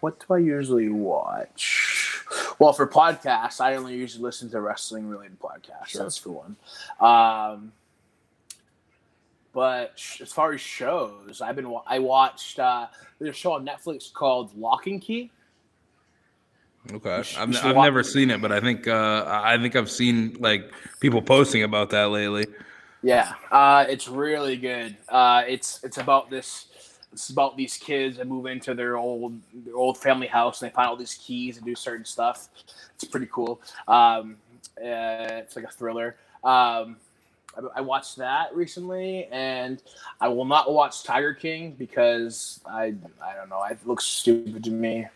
What do I usually watch? Well, for podcasts, I only usually listen to wrestling-related podcasts. Sure. That's for one. Um. But sh- as far as shows, I've been wa- I watched uh, there's a show on Netflix called Locke and Key. Okay, You should- I've, I've never it. seen it, but I think uh, I think I've seen like people posting about that lately. Yeah, uh, it's really good. Uh, it's it's about this. It's about these kids that move into their old their old family house and they find all these keys and do certain stuff. It's pretty cool. Um, uh, it's like a thriller. Um, I, I watched that recently, and I will not watch Tiger King because I I don't know. It looks stupid to me.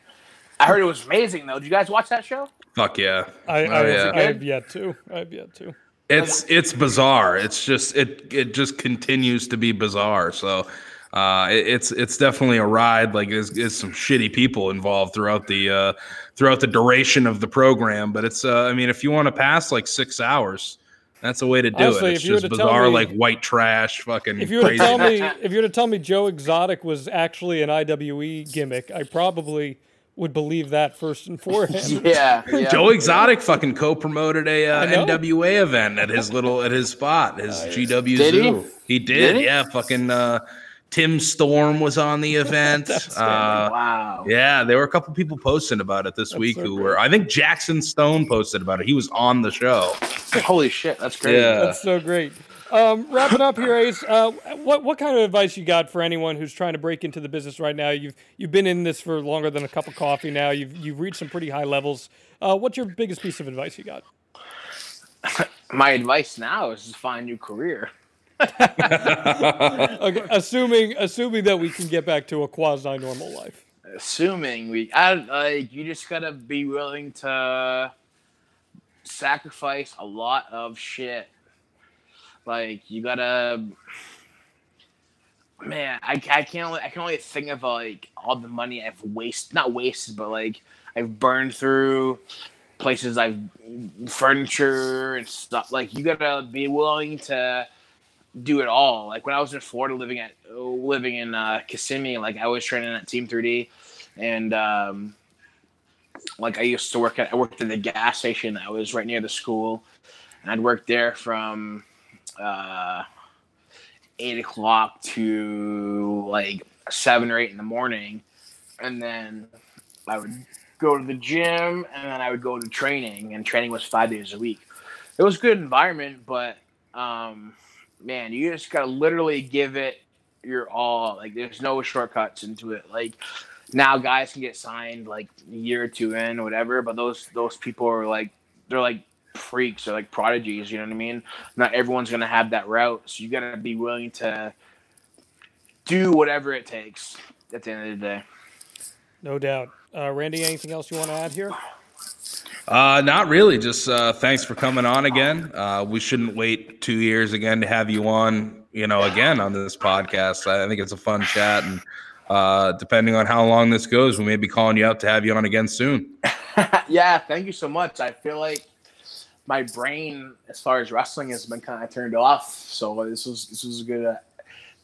I heard it was amazing though. Did you guys watch that show? Fuck yeah! I, Oh, I, yeah. I have yet to. I have yet to. It's it's bizarre. It's just it it just continues to be bizarre. So uh, it, it's it's definitely a ride. Like there's, there's some shitty people involved throughout the uh, throughout the duration of the program. But it's uh, I mean, if you want to pass like six hours, that's a way to do Honestly, it. It's if you were just bizarre, me- like white trash, fucking If you were to tell me, *laughs* if you were to tell me Joe Exotic was actually an IWE gimmick, I probably would believe that first and foremost. *laughs* Yeah, yeah. Joe Exotic fucking co-promoted a uh, NWA event at his little at his spot, his GW Did? Zoo. He did, Did he? yeah. Fucking uh, Tim Storm was on the event. *laughs* That's uh, wow. yeah, there were a couple people posting about it this That's week so who great. were. I think Jackson Stone posted about it. He was on the show. Holy shit, that's crazy. Yeah. That's so great. Um, wrapping up here, Ace. Uh, what what kind of advice you got for anyone who's trying to break into the business right now? You've you've been in this for longer than a cup of coffee now. You've you've reached some pretty high levels. Uh, what's your biggest piece of advice you got? *laughs* My advice now is to find a new career. *laughs* Okay, assuming assuming that we can get back to a quasi normal life. Assuming we, I like, you just gotta be willing to sacrifice a lot of shit. Like you gotta, man. I, I can't. I can only think of like all the money I've wasted, not wasted, but like I've burned through places I've furniture and stuff. Like you gotta be willing to do it all. Like when I was in Florida, living at living in uh, Kissimmee, like I was training at Team 3D, and um, like I used to work at I worked at the gas station that was right near the school, and I'd work there from uh, eight o'clock to like seven or eight in the morning, and then I would go to the gym, and then I would go to training, and training was five days a week. It was a good environment, but um, man, you just gotta literally give it your all. Like, there's no shortcuts into it. Like, now guys can get signed like a year or two in, or whatever. But those those people are like, they're like freaks, they're like prodigies. You know what I mean? Not everyone's gonna have that route, so you gotta be willing to do whatever it takes. At the end of the day. No doubt. Uh, Randy, anything else you want to add here? Uh, not really. Just uh, thanks for coming on again. Uh, we shouldn't wait two years again to have you on. You know, again on this podcast. I think it's a fun chat, and uh, depending on how long this goes, we may be calling you up to have you on again soon. *laughs* yeah, thank you so much. I feel like my brain, as far as wrestling, has been kind of turned off. So this was this was a good, uh,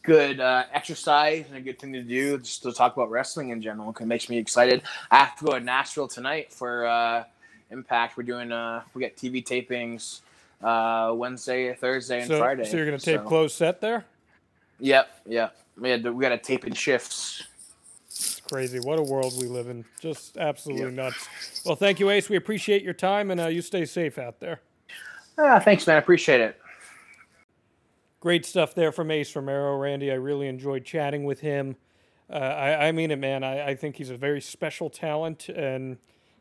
good uh, exercise and a good thing to do just to talk about wrestling in general. It makes me excited. I have to go to Nashville tonight for uh, Impact. We're doing uh, we got TV tapings uh, Wednesday, Thursday, and So, Friday. so you're going to tape So- closed set there? Yep, yep. We had to, we got to tape in shifts. It's crazy. What a world we live in. Just absolutely nuts. Well, thank you, Ace. We appreciate your time, and uh, you stay safe out there. Ah, thanks, man. I appreciate it. great stuff there from Ace Romero, Randy. I really enjoyed chatting with him. Uh, I, I mean it, man. I, I think he's a very special talent, and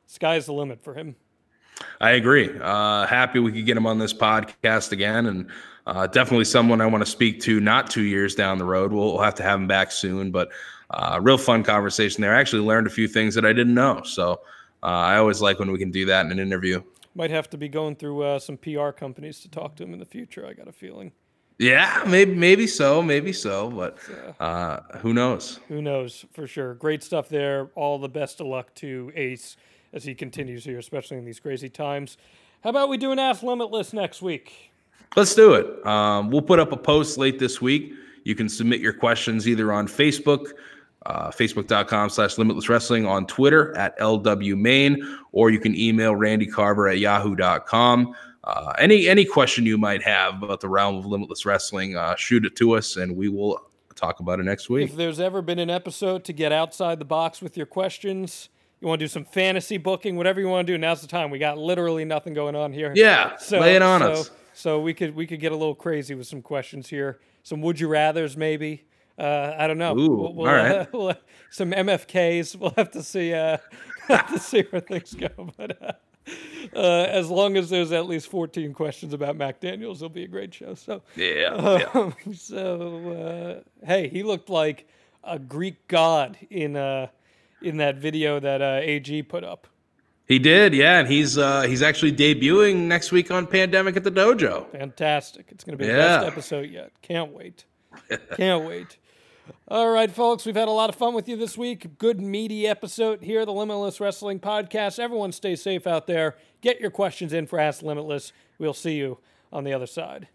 sky's the limit for him. I agree. Uh, happy we could get him on this podcast again, and uh, definitely someone I want to speak to. Not two years down the road, we'll, we'll have to have him back soon. But uh, real fun conversation there. I actually learned a few things that I didn't know, so uh, I always like when we can do that in an interview. Might have to be going through uh, some PR companies to talk to him in the future. I got a feeling. Yeah, maybe maybe so, maybe so, but uh, who knows? Who knows for sure? Great stuff there. All the best of luck to Ace as he continues here, especially in these crazy times. How about we do an Ask Limitless next week? Let's do it. Um, we'll put up a post late this week. You can submit your questions either on Facebook, uh, facebook.com slash limitless wrestling, on Twitter at LW Maine, or you can email Randy Carver at yahoo.com. Uh, any any question you might have about the realm of limitless wrestling, uh, shoot it to us, and we will talk about it next week. If there's ever been an episode to get outside the box with your questions, you want to do some fantasy booking, whatever you want to do, now's the time. We got literally nothing going on here. Yeah, lay it on so, us. So we could we could get a little crazy with some questions here. Some would you rather's maybe. Uh, I don't know. Ooh, We'll- we'll, all right. uh, *laughs* we'll, uh, some MFKs. We'll have to see. Uh, *laughs* have to see where things go. *laughs* But uh, uh, as long as there's at least 14 questions about Mac Daniels, it'll be a great show. So Yeah, yeah. um, so uh, hey, he looked like a Greek god in uh, in that video that uh, AG put up. he did. Yeah, and he's uh, he's actually debuting next week on Pandemic at the Dojo. Fantastic! It's going to be the Yeah. best episode yet. Can't wait. Can't wait. All right, folks, we've had a lot of fun with you this week. Good meaty episode here, the Limitless Wrestling Podcast. Everyone, stay safe out there. Get your questions in for Ask Limitless. We'll see you on the other side.